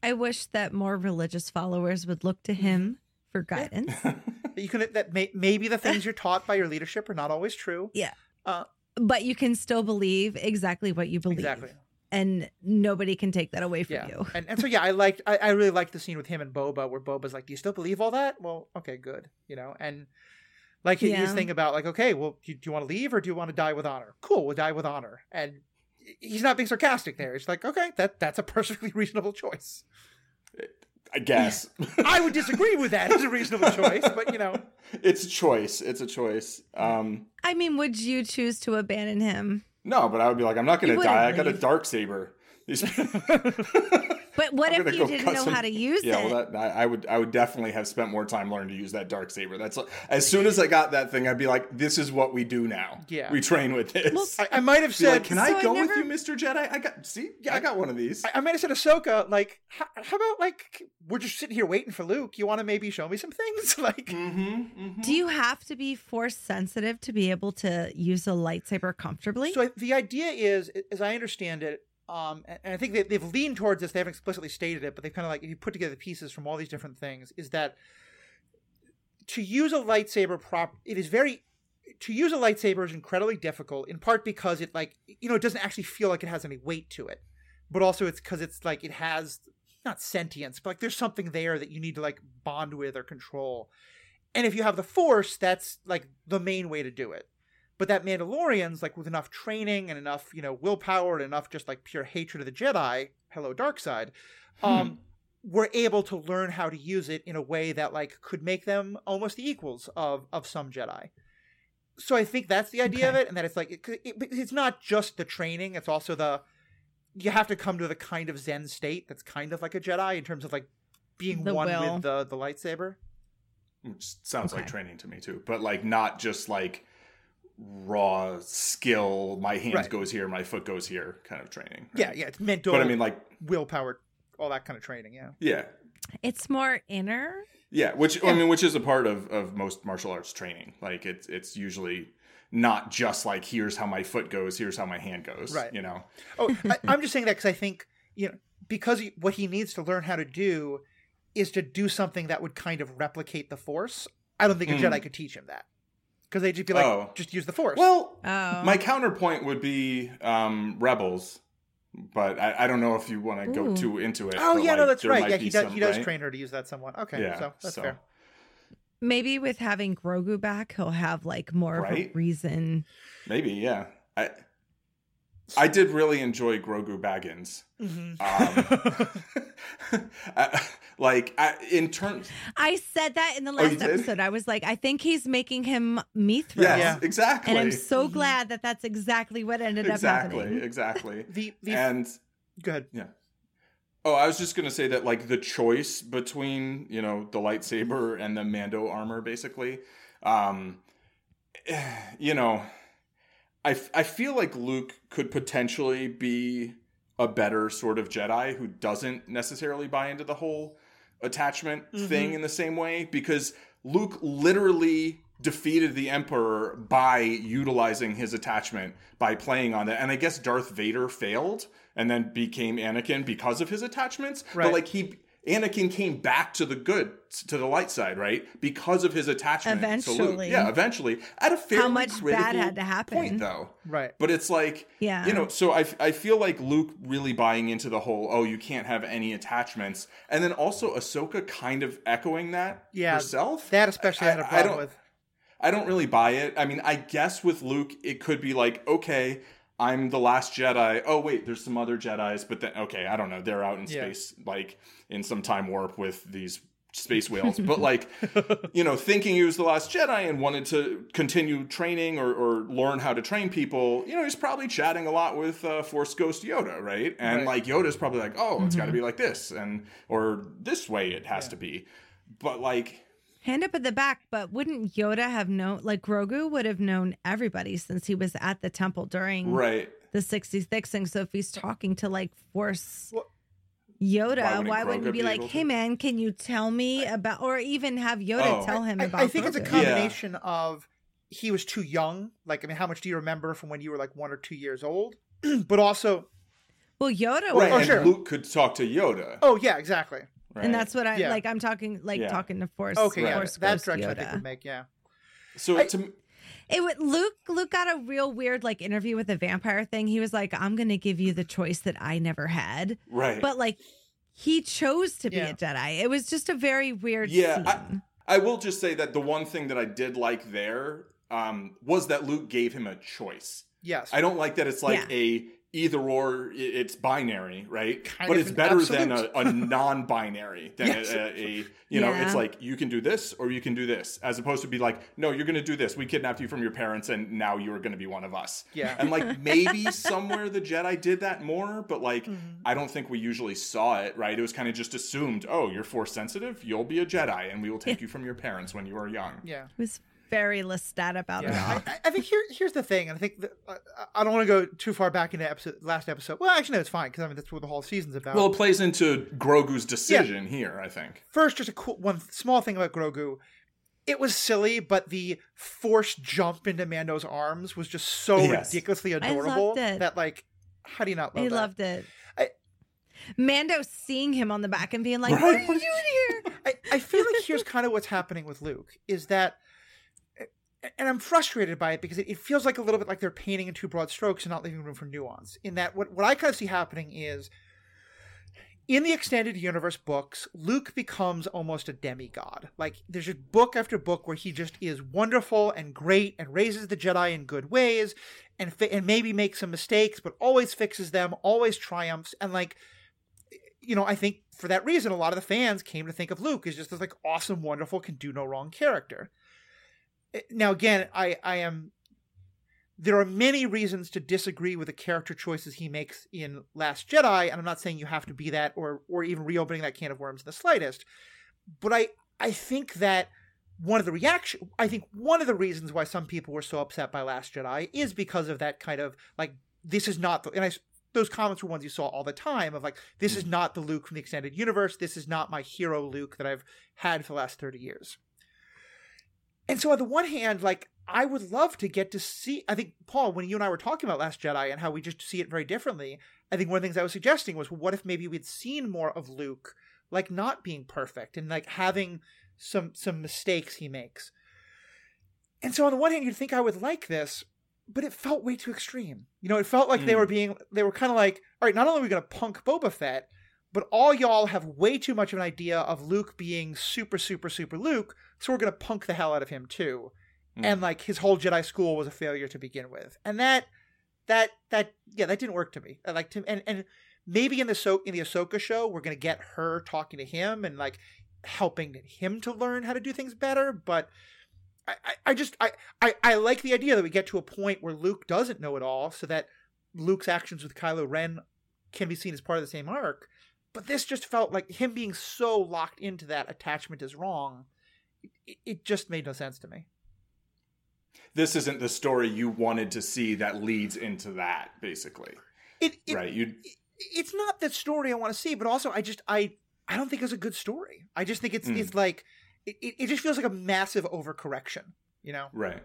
I wish that more religious followers would look to him for guidance. that <laughs> you can that may, maybe the things you're taught by your leadership are not always true Yeah. Uh, but you can still believe exactly what you believe. exactly And nobody can take that away from yeah. you. <laughs> And and so yeah, I liked I, I really liked the scene with him and Boba where Boba's like, Do you still believe all that? Well, okay, good. You know, and like his Yeah. thing about like, okay, well, do you, do you want to leave or do you want to die with honor? Cool, we'll die with honor. And he's not being sarcastic there. It's like, okay, that that's a perfectly <laughs> reasonable choice. I guess. I would disagree with that as a reasonable <laughs> choice, but you know, it's a choice. It's a choice. Um, I mean, would you choose to abandon him? no, but I would be like, I'm not gonna die. I got a dark saber. <laughs> These- But what I'm if you didn't know some- how to <laughs> use yeah, it? well, that, I, I would, I would definitely have spent more time learning to use that dark saber. That's as soon as I got that thing, I'd be like, this is what we do now. Yeah. we train with this. Well, I, I <laughs> might have said like, can So I I go never- with you, Mister Jedi? I got, see, Yeah, I got one of these. I, I might have said Ahsoka, like, how, how about like we're just sitting here waiting for Luke? You want to maybe show me some things? <laughs> like mm-hmm, mm-hmm. Do you have to be force sensitive to be able to use a lightsaber comfortably? So I- the idea is, as I understand it, um, and and I think they, they've leaned towards this. They haven't explicitly stated it, but they've kind of like if you put together the pieces from all these different things, is that to use a lightsaber prop, it is very to use a lightsaber is incredibly difficult. In part because it like you know it doesn't actually feel like it has any weight to it, but also it's because it's like it has not sentience, but like there's something there that you need to like bond with or control. And if you have the force, that's like the main way to do it. But that Mandalorians, like with enough training and enough, you know, willpower and enough just like pure hatred of the Jedi, hello dark side, um, were able to learn how to use it in a way that like could make them almost the equals of of some Jedi. So I think that's the idea of it, and that it's like it, it, it's not just the training; it's also the you have to come to the kind of Zen state that's kind of like a Jedi in terms of like being The one will. with the the lightsaber. Which sounds like training to me too, but like not just like raw skill. My hand Right. goes here, my foot goes here, kind of training. Yeah, right? yeah, it's mental. But I mean, like, willpower, all that kind of training. Yeah. yeah, It's more inner. yeah. Which Yeah. I mean, which is a part of of most martial arts training. Like, it's it's usually not just like here's how my foot goes, here's how my hand goes. Right. You know. Oh, I, I'm just saying that because I think you know because he, what he needs to learn how to do is to do something that would kind of replicate the Force. I don't think a Mm. Jedi could teach him that because they'd just be like, Oh. just use the Force. Well, Oh. my counterpoint would be um, Rebels. But I, I don't know if you want to go too into it. oh yeah, like, no, that's right. Yeah, he does. some- he does right? train her to use that somewhat. Okay, Yeah, so that's so- fair. Maybe with having Grogu back, he'll have like more of a reason. Maybe, yeah. I I did really enjoy Grogu Baggins. Mhm. Um, I- <laughs> like I, in terms, I said that in the Oh, you last did? episode. I was like, I think he's making him Mithril. yes, Yeah. exactly, And I'm so Mhm. glad that that's exactly what ended up exactly, happening. exactly. <laughs> the the And go ahead. Yeah. Oh, I was just gonna say that like the choice between you know the lightsaber and the Mando armor, basically, um, <sighs> you know, I f- I feel like Luke could potentially be a better sort of Jedi who doesn't necessarily buy into the whole attachment mm-hmm. thing in the same way because Luke literally defeated the Emperor by utilizing his attachment by playing on that. And I guess Darth Vader failed and then became Anakin because of his attachments. Right. But like he Anakin came back to the good to the light side, right? Because of his attachment. to Luke. Eventually. Yeah, eventually. At a fairly How much bad had to happen? point though. Right. But it's like, Yeah. you know, so I, I feel like Luke really buying into the whole, oh, you can't have any attachments. And then also Ahsoka kind of echoing that Yeah, herself. That especially I had a I- I problem don't- with. I don't really buy it. I mean, I guess with Luke, it could be like, okay, I'm the last Jedi. Oh, wait, there's some other Jedi's, but then, okay, I don't know. They're out in Yeah. space, like in some time warp with these space whales. but <laughs> like, you know, thinking he was the last Jedi and wanted to continue training or, or learn how to train people, you know, he's probably chatting a lot with uh, Force Ghost Yoda, right? And Right. like Yoda's probably like, oh, it's got to be like this, and or this way it has to be. But like, Hand up at the back, but wouldn't Yoda have known? Like Grogu would have known everybody since he was at the temple during right. the 66 thing. So if he's talking to like Force Well- Yoda, Why why wouldn't wouldn't, he be be like, able hey to? man, can you tell me about, or even have Yoda Oh. tell him I, about I think it's a Grogu? com- combination of he was too young. Like, I mean, how much do you remember from when you were like one or two years old? <clears throat> but also, Well, Yoda Right, oh, was, Oh, and sure. Luke could talk to Yoda. oh yeah, exactly. Right? and that's what I Yeah. like. I'm talking like Yeah. talking to Force. Okay, yeah, Force that Ghost direction I think would make yeah. so I- to It would Luke. Luke got a real weird like interview with the vampire thing. He was like, "I'm going to give you the choice that I never had," right. but like he chose to be Yeah. a Jedi. It was just a very weird Yeah, I- I will just say that the one thing that I did like there um, was that Luke gave him a choice. Yes. I don't like that it's like Yeah. a either or. It's binary, right? Kind but of it's an better than a, a non-binary <laughs> than Yes. a, a, a- you know. It's like you can do this or you can do this, as opposed to be like, no, you're going to do this. We kidnapped you from your parents, and now you are going to be one of us. Yeah. And like maybe <laughs> somewhere the Jedi did that more, but like Mm-hmm. I don't think we usually saw it, right? It was kind of just assumed, oh, you're force sensitive, you'll be a Jedi, and we will take you from your parents when you are young. yeah. He was very Lestat about it Yeah, all. I, I think here here's the thing, and I think that, uh, I don't want to go too far back into episode last episode. Well, actually, no, it's fine because I mean that's what the whole season's about. Well, it plays into Grogu's decision here, I think. First, just a cool one small thing about Grogu. It was silly, but the forced jump into Mando's arms was just so Yes. ridiculously loved adorable it. that like, how do you not love I that? loved it. I- Mando seeing him on the back and being like, Right. "What are you doing here?" <laughs> I, I feel like here's kind of what's happening with Luke is that, and I'm frustrated by it because it, feels like a little bit like they're painting in two broad strokes and not leaving room for nuance. In that, what, what I kind of see happening is in the extended universe books, Luke becomes almost a demigod. Like, there's just book after book where he just is wonderful and great and raises the Jedi in good ways and, fi- and maybe makes some mistakes, but always fixes them, always triumphs. And, like, you know, I think for that reason, a lot of the fans came to think of Luke as just this like awesome, wonderful, can do no wrong character. Now, again, I I am. There are many reasons to disagree with the character choices he makes in Last Jedi, and I'm not saying you have to be that or or even reopening that can of worms in the slightest. But I I think that one of the reaction I think one of the reasons why some people were so upset by Last Jedi is because of that kind of like this is not the and I those comments were ones you saw all the time of like this is not the Luke from the extended universe this is not my hero Luke that I've had for the last 30 years. And so on the one hand like I would love to get to see I think Paul when you and I were talking about Last Jedi and how we just see it very differently I think one of the things I was suggesting was well, what if maybe we'd seen more of Luke like not being perfect and like having some some mistakes he makes. And so on the one hand, you'd think I would like this, but it felt way too extreme. You know, it felt like mm. they were being they were kind of like, all right, not only are we gonna punk Boba Fett, but all y'all have way too much of an idea of Luke being super, super, super Luke, so we're gonna punk the hell out of him too. Mm. And like his whole Jedi school was a failure to begin with. And that that that yeah, that didn't work to me. I like to and and maybe in the so in the Ahsoka show, we're gonna get her talking to him and like helping him to learn how to do things better, but I, I, just I, I, I like the idea that we get to a point where Luke doesn't know it all, so that Luke's actions with Kylo Ren can be seen as part of the same arc. But this just felt like him being so locked into that attachment is wrong. It, it just made no sense to me. This isn't the story you wanted to see that leads into that, basically. It, it right? You. It's not the story I want to see, but also I just I I don't think it's a good story. I just think it's mm. it's like it, it just feels like a massive overcorrection, you know? Right.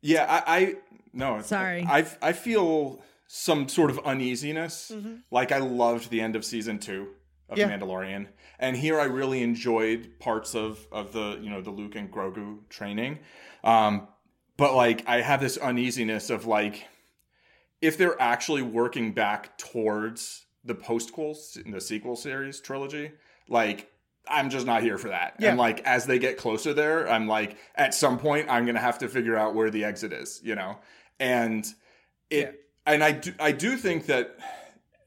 Yeah, I, I no. Sorry, I I feel some sort of uneasiness. Mm-hmm. Like I loved the end of season two of yeah. Mandalorian, and here I really enjoyed parts of of the you know the Luke and Grogu training, um, but like I have this uneasiness of like if they're actually working back towards the postquels in the sequel series trilogy, like I'm just not here for that. Yeah. And like as they get closer there, I'm like at some point I'm gonna have to figure out where the exit is, you know. And it yeah. and I do I do think that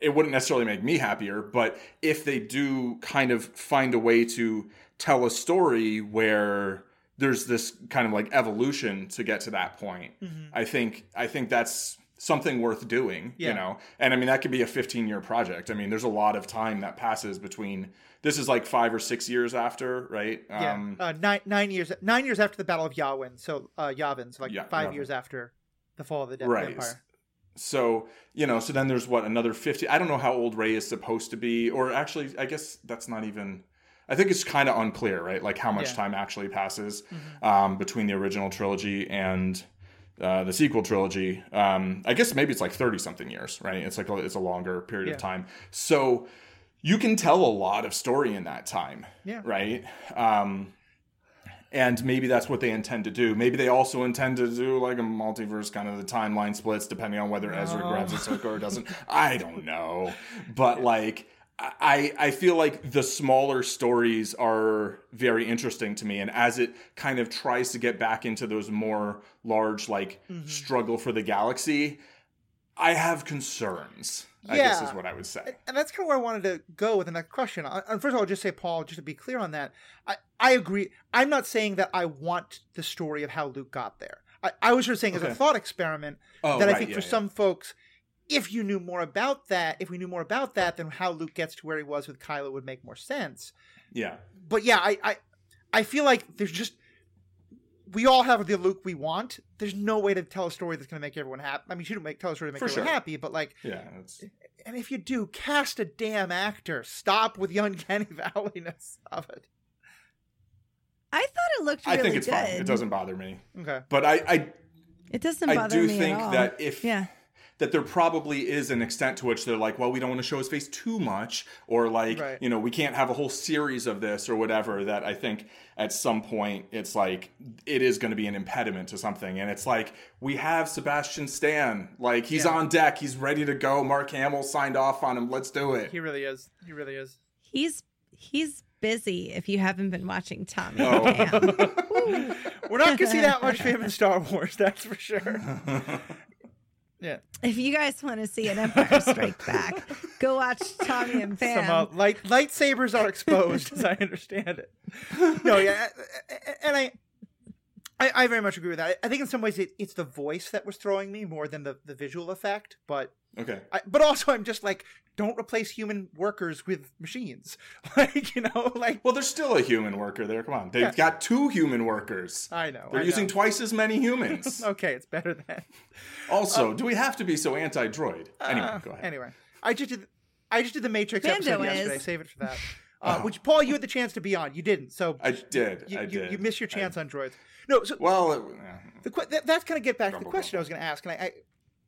it wouldn't necessarily make me happier, but if they do kind of find a way to tell a story where there's this kind of like evolution to get to that point, mm-hmm. I think I think that's something worth doing, yeah. you know? And I mean, that could be a 15 year project. I mean, there's a lot of time that passes between this is like five or six years after, right? Yeah. Um, uh, nine, nine years, nine years after the Battle of Yavin. So, uh, Yavin, so like yeah, five Yavin. years after the fall of the Death right. Empire. So, you know, so then there's what, another 50. I don't know how old ray is supposed to be, or actually, I guess that's not even. I think it's kind of unclear, right? Like how much yeah. time actually passes mm-hmm. um, between the original trilogy and uh, the sequel trilogy. Um, I guess maybe it's like thirty something years, right? It's like a, it's a longer period yeah. of time. So you can tell a lot of story in that time, yeah. right? Um, and maybe that's what they intend to do. Maybe they also intend to do like a multiverse kind of the timeline splits, depending on whether Ezra grabs Ahsoka <laughs> or doesn't. I don't know, but like I, I feel like the smaller stories are very interesting to me. And as it kind of tries to get back into those more large, like mm-hmm. struggle for the galaxy, I have concerns. I yeah. guess is what I would say. And that's kind of where I wanted to go with the next question. And first of all, I'll just say, Paul, just to be clear on that, I, I agree. I'm not saying that I want the story of how Luke got there. I, I was just saying okay. as a thought experiment oh, that right, I think yeah, for yeah. some folks, if you knew more about that, if we knew more about that, then how Luke gets to where he was with Kylo would make more sense. Yeah. But yeah, I I, I feel like there's just we all have the Luke we want. There's no way to tell a story that's going to make everyone happy. I mean, you shouldn't make tell a story to make For everyone sure. happy, but like, yeah. And if you do, cast a damn actor. Stop with the uncanny <laughs> valleyness of it. I thought it looked. Really I think it's good. fine. It doesn't bother me. Okay, but I, I it doesn't bother me. I do think that if yeah that there probably is an extent to which they're like, well, we don't want to show his face too much, or like, right. you know, we can't have a whole series of this or whatever. That I think at some point it's like it is going to be an impediment to something, and it's like we have Sebastian Stan, like he's yeah. on deck, he's ready to go. Mark Hamill signed off on him. Let's do it. He really is. He really is. He's he's busy if you haven't been watching Tommy. Oh. <laughs> We're not going to see that much of him in Star Wars, that's for sure. <laughs> Yeah. If you guys want to see an Empire Strike <laughs> Back, go watch Tommy and Pam. Some uh, light lightsabers are exposed, as I understand it. No, yeah, and I, I, I very much agree with that. I think in some ways it, it's the voice that was throwing me more than the, the visual effect. But Okay. I, but also, I'm just like, don't replace human workers with machines. <laughs> like, you know, like. Well, there's still a human worker there. Come on. They've Yeah. got two human workers. I know. They're I using know. twice as many humans. <laughs> okay, it's better than. <laughs> Also, do we have to be so anti-droid? Anyway, Uh, go ahead. Anyway, I just did. I just did the Matrix Mando episode yesterday. Save it for that. Uh, Oh. Which Paul, you had the chance to be on. You didn't. So I did. you, I did. you missed your I- chance on droids. No, so well, it, yeah. the that, that's kind of get back to the Grumble, question I was going to ask, and I, I,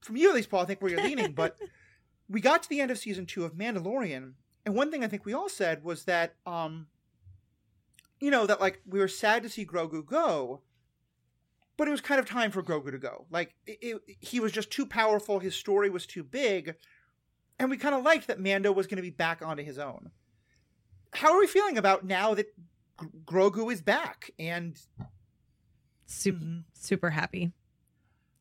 from you at least, Paul, I think where you're leaning. But we got to the end of season two of Mandalorian, and one thing I think we all said was that, um, you know, that like we were sad to see Grogu go, but it was kind of time for Grogu to go. Like it, it, he was just too powerful, his story was too big, and we kind of liked that Mando was going to be back onto his own. How are we feeling about now that Grogu is back and Super, Mhm. super happy.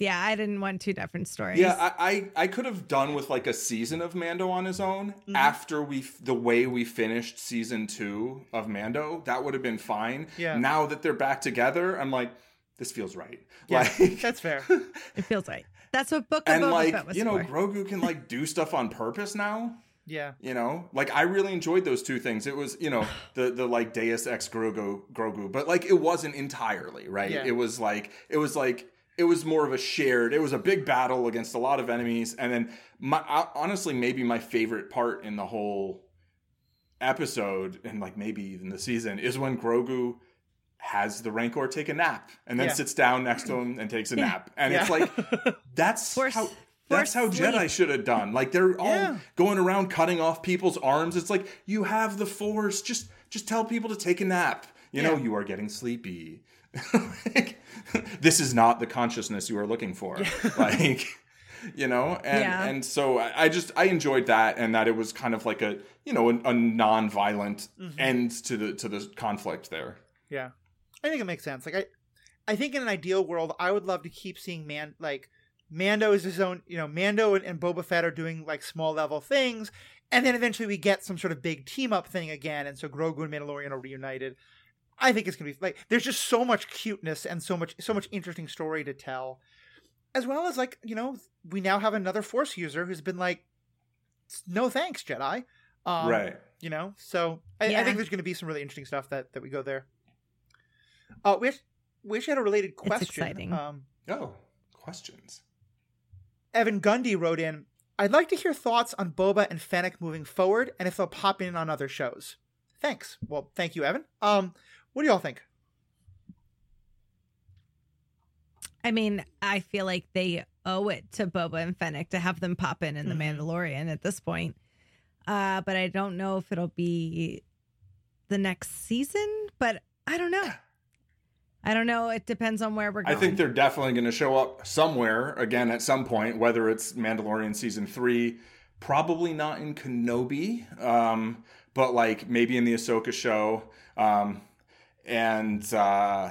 Yeah, I didn't want two different stories. Yeah, I, I I could have done with like a season of Mando on his own Mhm. after we the way we finished season two of Mando. That would have been fine. Yeah. Now that they're back together, I'm like, this feels right. Yeah, Like, <laughs> that's fair. <laughs> it feels right. That's what Book of and Boba like Fett was you know, for. Grogu can like do <laughs> stuff on purpose now. Yeah. You know, like I really enjoyed those two things. It was, you know, <sighs> the the like Deus Ex Grogu Grogu, but like it wasn't entirely right. Yeah. It was like it was like it was more of a shared. It was a big battle against a lot of enemies, and then my honestly maybe my favorite part in the whole episode and like maybe even the season is when Grogu has the Rancor take a nap and then Yeah. sits down next to him and takes a Yeah. nap, and it's like <laughs> that's Force- how that's how force Jedi should have done. Like they're all Yeah. going around cutting off people's arms. It's like you have the Force. Just just tell people to take a nap. You know you are getting sleepy. <laughs> like, this is not the consciousness you are looking for. <laughs> Like you know, and Yeah. and so I I just I enjoyed that and that it was kind of like a you know a, a non-violent Mm-hmm. end to the to the conflict there. Yeah, I think it makes sense. Like I, I think in an ideal world, I would love to keep seeing man like Mando is his own. You know, Mando and, and Boba Fett are doing like small level things, and then eventually we get some sort of big team up thing again, and so Grogu and Mandalorian are reunited. I think it's gonna be like there's just so much cuteness and so much so much interesting story to tell, as well as like you know we now have another Force user who's been like, no thanks Jedi, um, right. you know so I, I think there's going to be some really interesting stuff that that we go there. Uh we actually, we actually had a related question exciting. um Oh, questions. evan gundy wrote in i'd like to hear thoughts on boba and fennec moving forward and if they'll pop in on other shows. Thanks. Well thank you evan. Um what do y'all think I mean, I feel like they owe it to Boba and Fennec to have them pop in in the Mhm. Mandalorian at this point. Uh, but I don't know if it'll be the next season. But I don't know. I don't know. It depends on where we're going. I think they're definitely going to show up somewhere again at some point, whether it's Mandalorian season three, probably not in Kenobi, um, but like maybe in the Ahsoka show. Um, and uh,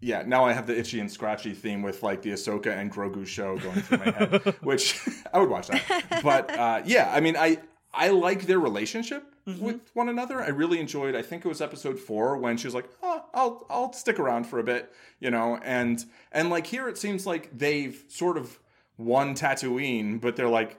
yeah, now I have the itchy and scratchy theme with like the Ahsoka and Grogu show going through my head, <laughs> which <laughs> I would watch that. But uh, yeah, I mean, I I like their relationship Mhm. with one another. I really enjoyed. I think it was episode four when she was like, "Oh, I'll I'll stick around for a bit," you know. And and like here, it seems like they've sort of won Tatooine, but they're like,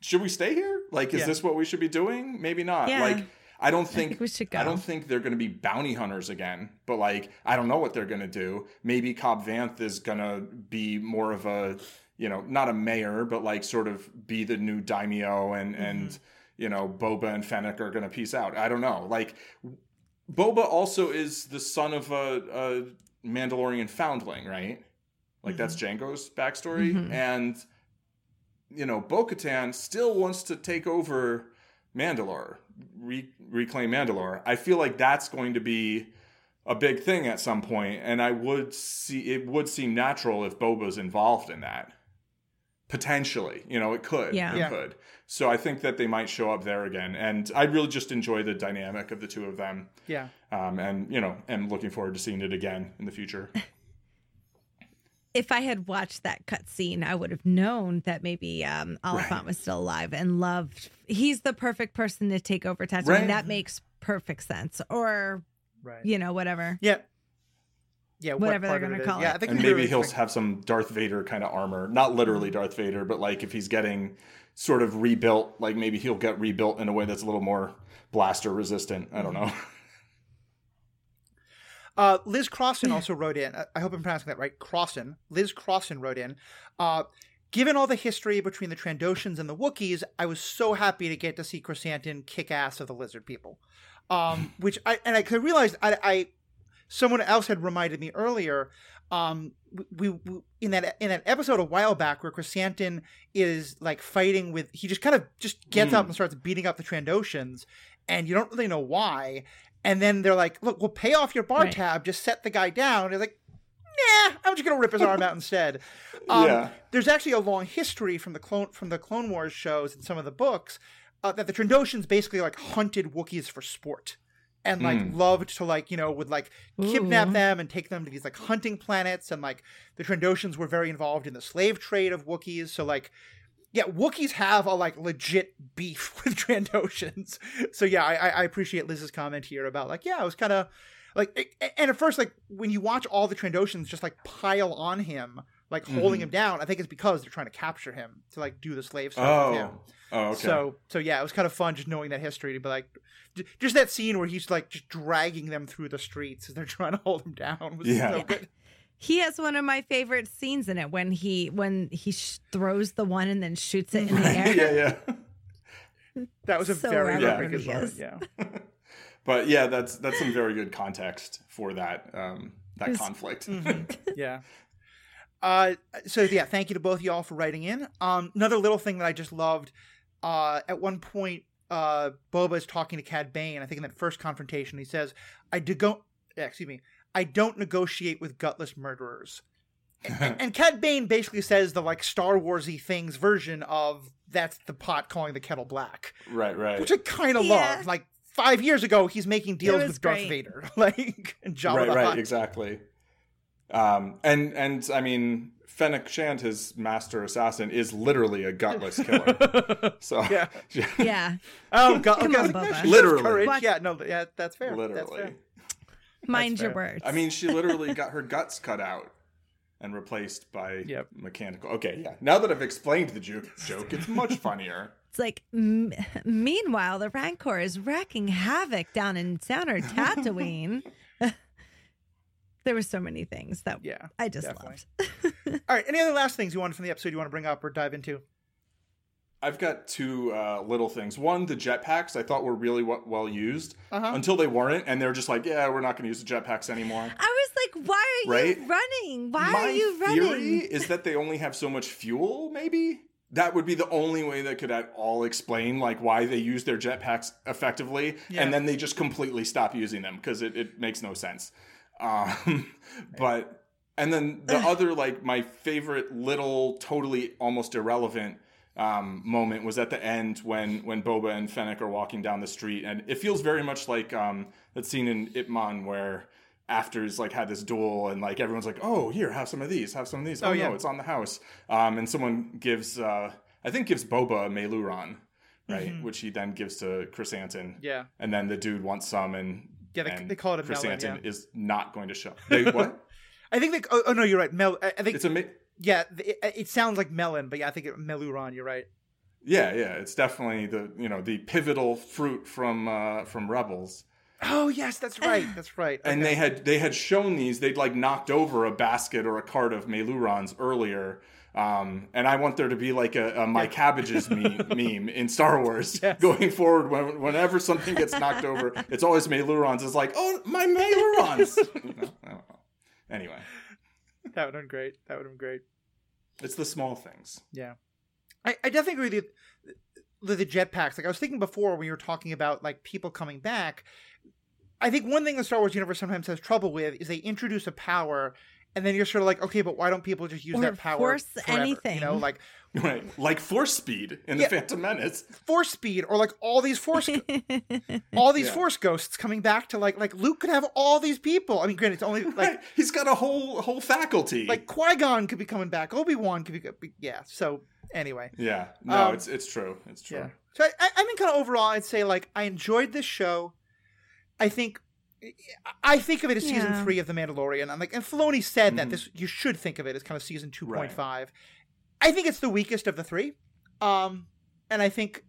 "Should we stay here? Like, is Yeah. this what we should be doing? Maybe not." Yeah. Like, I don't I think, think we should go. I don't think they're going to be bounty hunters again. But like, I don't know what they're going to do. Maybe Cobb Vanth is going to be more of a, you know, not a mayor, but like sort of be the new daimyo, and and you know, Boba and Fennec are going to peace out. I don't know. Like, Boba also is the son of a, a Mandalorian foundling, right? Like that's Jango's backstory, Mhm. and you know, Bo-Katan still wants to take over Mandalore, re- reclaim Mandalore. I feel like that's going to be a big thing at some point, and I would see it would seem natural if Boba's involved in that. Potentially, you know, it could. Yeah. it Yeah. could. So I think that they might show up there again, and I really just enjoy the dynamic of the two of them, yeah um, and you know, am looking forward to seeing it again in the future. <laughs> if I had watched that cutscene, I would have known that maybe um, Olyphant Right. was still alive and loved. He's the perfect person to take over Tatooine. Right. That makes perfect sense. Or right you know, whatever. yeah yeah, what Whatever they're gonna call Yeah, it. I think and maybe he'll interesting. have some Darth Vader kind of armor, not literally Darth Vader, but like if he's getting sort of rebuilt, like maybe he'll get rebuilt in a way that's a little more blaster resistant. I don't know. <laughs> Uh, Liz Crossan also wrote in. I- hope I'm pronouncing that right. Crossan. Liz Crossan wrote in. Uh, Given all the history between the Trandoshans and the Wookiees, I was so happy to get to see Krrsantan kick ass of the lizard people. Um, <laughs> which I and I, realized I, I someone else had reminded me earlier. Um, we, we in that in that episode a while back where Krrsantan is like fighting with he just kind of just gets Mm. up and starts beating up the Trandoshans, and you don't really know why. And then they're like, "Look, we'll pay off your bar Right. tab. Just set the guy down." And they're like, "Nah, I'm just gonna rip his arm out <laughs> instead." Um, Yeah. There's actually a long history from the clone from the Clone Wars shows and some of the books uh, that the Trandoshans basically like hunted Wookiees for sport and like Mm. loved to like you know would like kidnap Ooh. them and take them to these like hunting planets and like the Trandoshans were very involved in the slave trade of Wookiees. So like yeah, Wookiees have a like legit beef <laughs> with Trandoshans. So yeah, I, I- appreciate Liz's comment here about like yeah, it was kind of like and at first like when you watch all the Trandoshans just like pile on him, like holding Mhm. him down, I think it's because they're trying to capture him to like do the slave stuff with him. Oh. Oh, okay. So so yeah, it was kind of fun just knowing that history to be like, just that scene where he's like just dragging them through the streets as they're <laughs> trying to hold him down was Yeah. so good. He has one of my favorite scenes in it when he when he sh- throws the one and then shoots it in the <laughs> air. yeah, yeah. That was a So very Yeah. very good moment. Yeah. <laughs> But yeah, that's that's some very good context for that um, that Who's- conflict. <laughs> Mhm. yeah. Uh, so yeah, thank you to both y'all for writing in. Um, another little thing that I just loved. Uh, at one point, uh, Boba is talking to Cad Bane. I think in that first confrontation, he says, "I do go, excuse me, I don't negotiate with gutless murderers." and, and <laughs> Cad Bane basically says the like Star Warsy things version of that's the pot calling the kettle black, right, right. which I kind of Yeah. love. Like five years ago, he's making deals was with Darth great. Vader, <laughs> like and Jabba right, the right, Hutt. exactly. Um, and and I mean, Fennec Shand, his master assassin, is literally a gutless <laughs> killer. So Yeah. Yeah, Oh, God, Come okay, on, like, Bubba. Literally. courage. Yeah, no, yeah, that's fair. That's literally. fair. Mind your words. I mean, she literally <laughs> got her guts cut out and replaced by Yep. mechanical. Okay, yeah. Now that I've explained the joke, joke, it's much <laughs> funnier. It's like, m- meanwhile, the Rancor is wreaking havoc down in Sounder Tatooine. <laughs> there were so many things that Yeah. I just definitely. loved. All right. Any other last things you wanted from the episode you want to bring up or dive into? I've got two uh, little things. One, the jetpacks I thought were really w- well used Uh-huh. until they weren't, and they're just like, yeah, we're not going to use the jetpacks anymore. I was like, why are Right? you running? Why My are you theory running? is that they only have so much fuel. Maybe that would be the only way that could at all explain like why they use their jetpacks effectively, Yeah. and then they just completely stop using them because it, it makes no sense. Um, <laughs> but and then the other like my favorite little totally almost irrelevant um, moment was at the end when when Boba and Fennec are walking down the street, and it feels very much like um, that scene in Ip Man where Afters like had this duel, and like everyone's like, "Oh, here, have some of these, have some of these." Oh, Oh, yeah. no, it's on the house. Um, and someone gives, uh, I think, gives Boba a Meiloorun, right, Mhm. which he then gives to Krrsantan, Yeah. and then the dude wants some, and Yeah, they- and they call it a melon, Krrsantan yeah. is not going to show. They what? <laughs> I think they. Oh, oh, no, you're right. Mel. I, I think. it's a yeah, it, it sounds like melon, but yeah, I think it, meiloorun. You're right. yeah, yeah. It's definitely the you know the pivotal fruit from uh, from Rebels. Oh yes, that's <sighs> right. That's right. and they had they had shown these they'd like knocked over a basket or a cart of meilooruns earlier um, and I want there to be like a, a my cabbages meme, <laughs> meme in Star Wars Yes. going forward. When, whenever something gets knocked over, it's always meilooruns. It's like, oh, my meilooruns. <laughs> You know, I don't know. Anyway, <laughs> that would have been great. That would have been great. it's the small things. Yeah, I, I definitely agree with you. The, the jetpacks. Like I was thinking before when you were talking about like people coming back. I think one thing the Star Wars universe sometimes has trouble with is they introduce a power, and then you're sort of like, okay, but why don't people just use Or that power? force forever? anything. You know, like Right, like force speed in Yeah. the Phantom Menace. force speed, or like all these force, <laughs> all these Yeah. force ghosts coming back to like like Luke could have all these people. I mean, granted, it's only like Right, he's got a whole whole faculty. like Qui Gon could be coming back, Obi Wan could be, yeah. So anyway, yeah, no, Um, it's it's true, it's true. Yeah. So I, I I think kind of overall, I'd say like I enjoyed this show. I think I think of it as season Yeah. three of The Mandalorian. I'm like, and Filoni said that Mhm. this you should think of it as kind of season two Right. point five. I think it's the weakest of the three, um, and I think,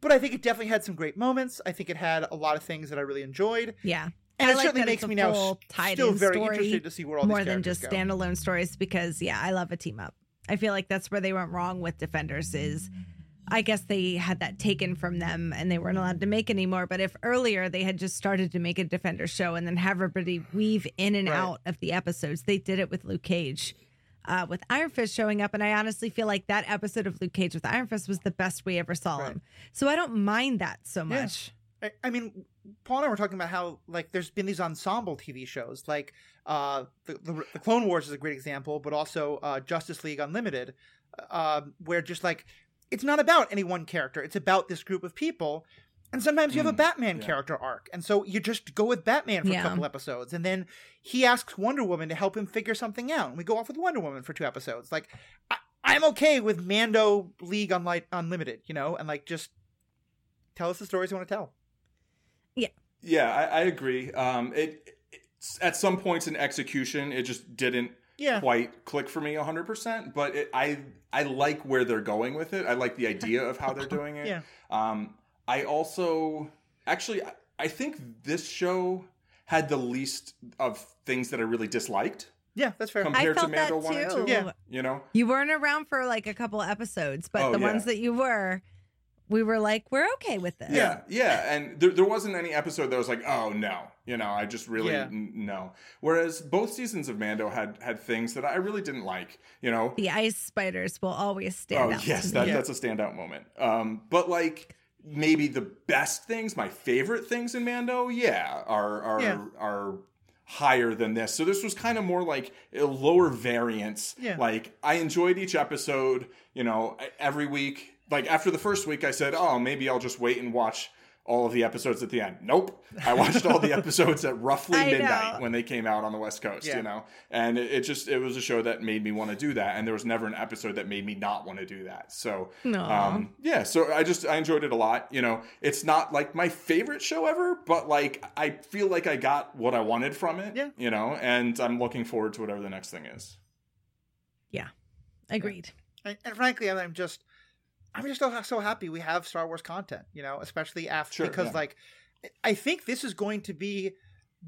but I think it definitely had some great moments. I think it had a lot of things that I really enjoyed, Yeah. and I it like certainly makes me now full s- tied-in still very interested to see where all More than just go. standalone stories because, yeah, I love a team up. I feel like that's where they went wrong with Defenders is I guess they had that taken from them and they weren't allowed to make anymore. But if earlier they had just started to make a Defender show and then have everybody weave in and Right. out of the episodes, they did it with Luke Cage. Uh, with Iron Fist showing up, and I honestly feel like that episode of Luke Cage with Iron Fist was the best we ever saw Right. him. So I don't mind that so Yeah. much. I, I mean, Paul and I were talking about how like there's been these ensemble TV shows, like uh, the, the the Clone Wars is a great example, but also uh, Justice League Unlimited, uh, where just like it's not about any one character; it's about this group of people. And sometimes you have a Mm, Batman yeah. character arc, and so you just go with Batman for Yeah. a couple episodes, and then he asks Wonder Woman to help him figure something out, and we go off with Wonder Woman for two episodes. Like, I, I'm okay with Mando League Unli- Unlimited, you know, and like just tell us the stories you want to tell. Yeah, I, I agree. Um, it, it's, at some points in execution, it just didn't Yeah. quite click for me 100%, but it, I I like where they're going with it. I like the idea of how they're <laughs> doing it. Yeah. Um, I also actually I, I think this show had the least of things that I really disliked Yeah, that's fair. Com- I Compared to felt that Mando one and too. two? Yeah. you know? You weren't around for like a couple episodes, but Oh, the yeah. ones that you were, we were like, we're okay with this. Yeah, yeah, and there, there wasn't any episode that was like, oh no, you know, I just really Yeah. n- no. Whereas both seasons of Mando had had things that I really didn't like, you know. The ice spiders will always stand Oh out. yes, to that, me. Yeah. that's a standout moment. Um, but like maybe the best things, my favorite things in Mando, yeah, are are Yeah. are higher than this. So this was kind of more like a lower variance. Yeah. Like I enjoyed each episode, you know, every week. Like after the first week I said, "Oh, maybe I'll just wait and watch all of the episodes at the end." Nope. I watched all the <laughs> episodes at roughly midnight know. when they came out on the West Coast, Yeah. you know. And it, it just it was a show that made me want to do that and there was never an episode that made me not want to do that. So Aw. um, yeah, so I just I enjoyed it a lot. You know, it's not like my favorite show ever, but like I feel like I got what I wanted from it. Yeah. You know, and I'm looking forward to whatever the next thing is. Yeah. Agreed. And, and frankly, I'm just, I'm just so, so happy we have Star Wars content. You know, especially after Sure, because yeah. like, I think this is going to be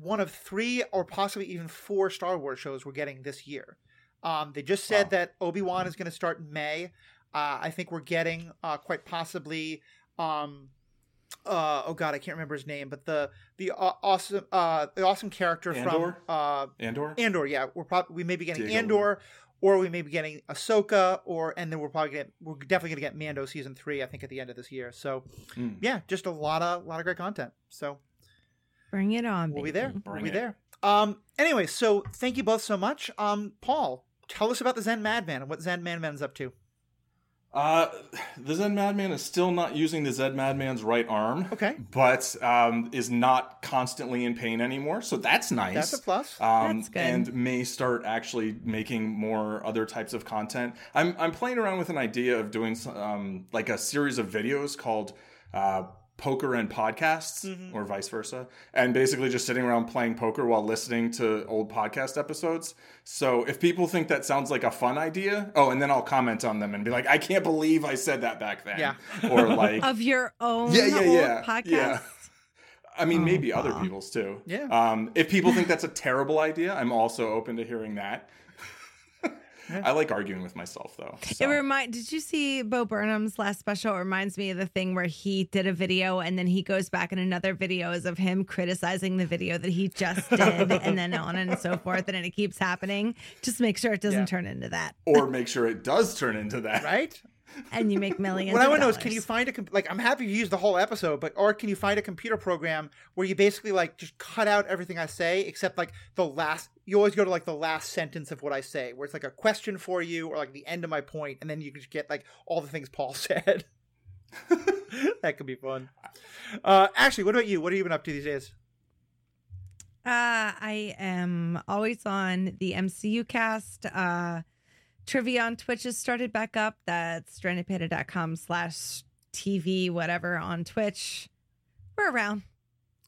one of three or possibly even four Star Wars shows we're getting this year. Um, they just said Wow. that Obi Wan is going to start in May. Uh, I think we're getting uh, quite possibly. Um, uh, oh God, I can't remember his name, but the the uh, awesome uh, the awesome character Andor? from uh, Andor. Andor, yeah, we're probably we may be getting Diego Andor, or we may be getting Ahsoka, or and then we're probably getting we're definitely gonna get Mando season three, I think, at the end of this year. So Mm. yeah, just a lot of a lot of great content. So Bring it on. we'll be baby. there. we'll Bring be it. there. Um. Anyway, so thank you both so much. Um, Paul, tell us about the Zen Madman and what Zen Madman's up to. Uh, the Zen Madman is still not using the Zen Madman's right arm. Okay. But um, is not constantly in pain anymore, so that's nice. That's a plus. um, That's good. and may start actually making more other types of content. I'm I'm playing around with an idea of doing some, um, like a series of videos called uh, poker and podcasts, Mm-hmm. or vice versa, and basically just sitting around playing poker while listening to old podcast episodes. So if people think that sounds like a fun idea, oh, and then I'll comment on them and be like, I can't believe I said that back then, Yeah. or like <laughs> Of your own Yeah, yeah, yeah, podcast. yeah. I mean, Oh, maybe other people's too. Yeah. Um, if people think that's a terrible idea, I'm also open to hearing that. I like arguing with myself though. It remind. Did you see Bo Burnham's last special? It reminds me of the thing where he did a video and then he goes back and another video is of him criticizing the video that he just <laughs> did, and then on and so forth, and it keeps happening. Just make sure it doesn't Yeah. turn into that, or make sure it does turn into that. right. And you make millions. What I want to know is, can you find a com- like? I'm happy you used the whole episode, but or can you find a computer program where you basically like just cut out everything I say except like the last? You always go to like the last sentence of what I say, where it's like a question for you or like the end of my point, and then you can just get like all the things Paul <laughs> said. <laughs> that could be fun. Uh, Ashley, what about you? What have you been up to these days? Uh, I am always on the MCU cast. Uh, trivia on Twitch has started back up. That's strandedpanda.com slash TV, whatever on Twitch. We're around.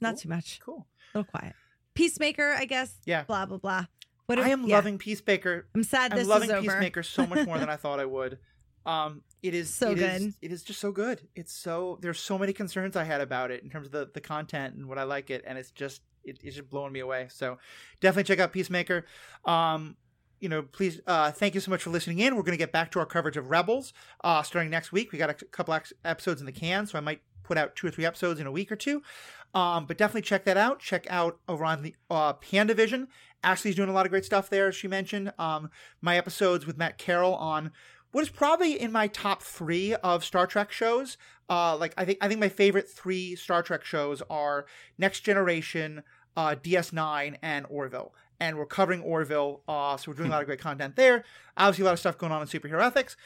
Not Cool. too much. Cool. A little quiet. Peacemaker, I guess. Yeah. Blah blah blah. What I am yeah. loving Peacemaker. I'm sad this. I'm this loving is over. Peacemaker so much more than I <laughs> thought I would. Um, it is So it is- good. it is just so good. It's so there's so many concerns I had about it in terms of the the content and what I like it, and it's just it, it's just blowing me away. So definitely check out Peacemaker. Um, you know, please uh, thank you so much for listening in. We're going to get back to our coverage of Rebels uh, starting next week. We got a couple episodes in the can, so I might put out two or three episodes in a week or two. Um, but definitely check that out. Check out over on the uh, Pan Division. Ashley's doing a lot of great stuff there, as she mentioned. Um, my episodes with Matt Carroll on what is probably in my top three of Star Trek shows. Uh, like I think I think my favorite three Star Trek shows are Next Generation, uh, DS9, and Orville. And we're covering Orville, uh, so we're doing a lot of great content there. Obviously, a lot of stuff going on in superhero ethics.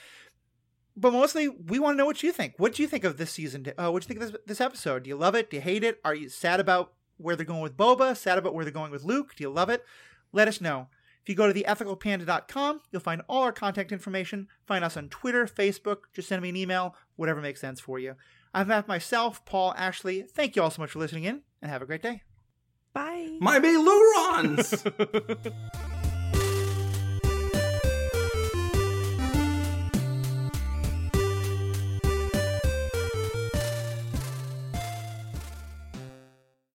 But mostly, we want to know what you think. What do you think of this season? Uh, what do you think of this, this episode? Do you love it? Do you hate it? Are you sad about where they're going with Boba? Sad about where they're going with Luke? Do you love it? Let us know. If you go to theethicalpanda.com, you'll find all our contact information. Find us on Twitter, Facebook. Just send me an email, whatever makes sense for you. I'm Matt myself, Paul, Ashley. Thank you all so much for listening in, and have a great day. Bye. My meilooruns! <laughs>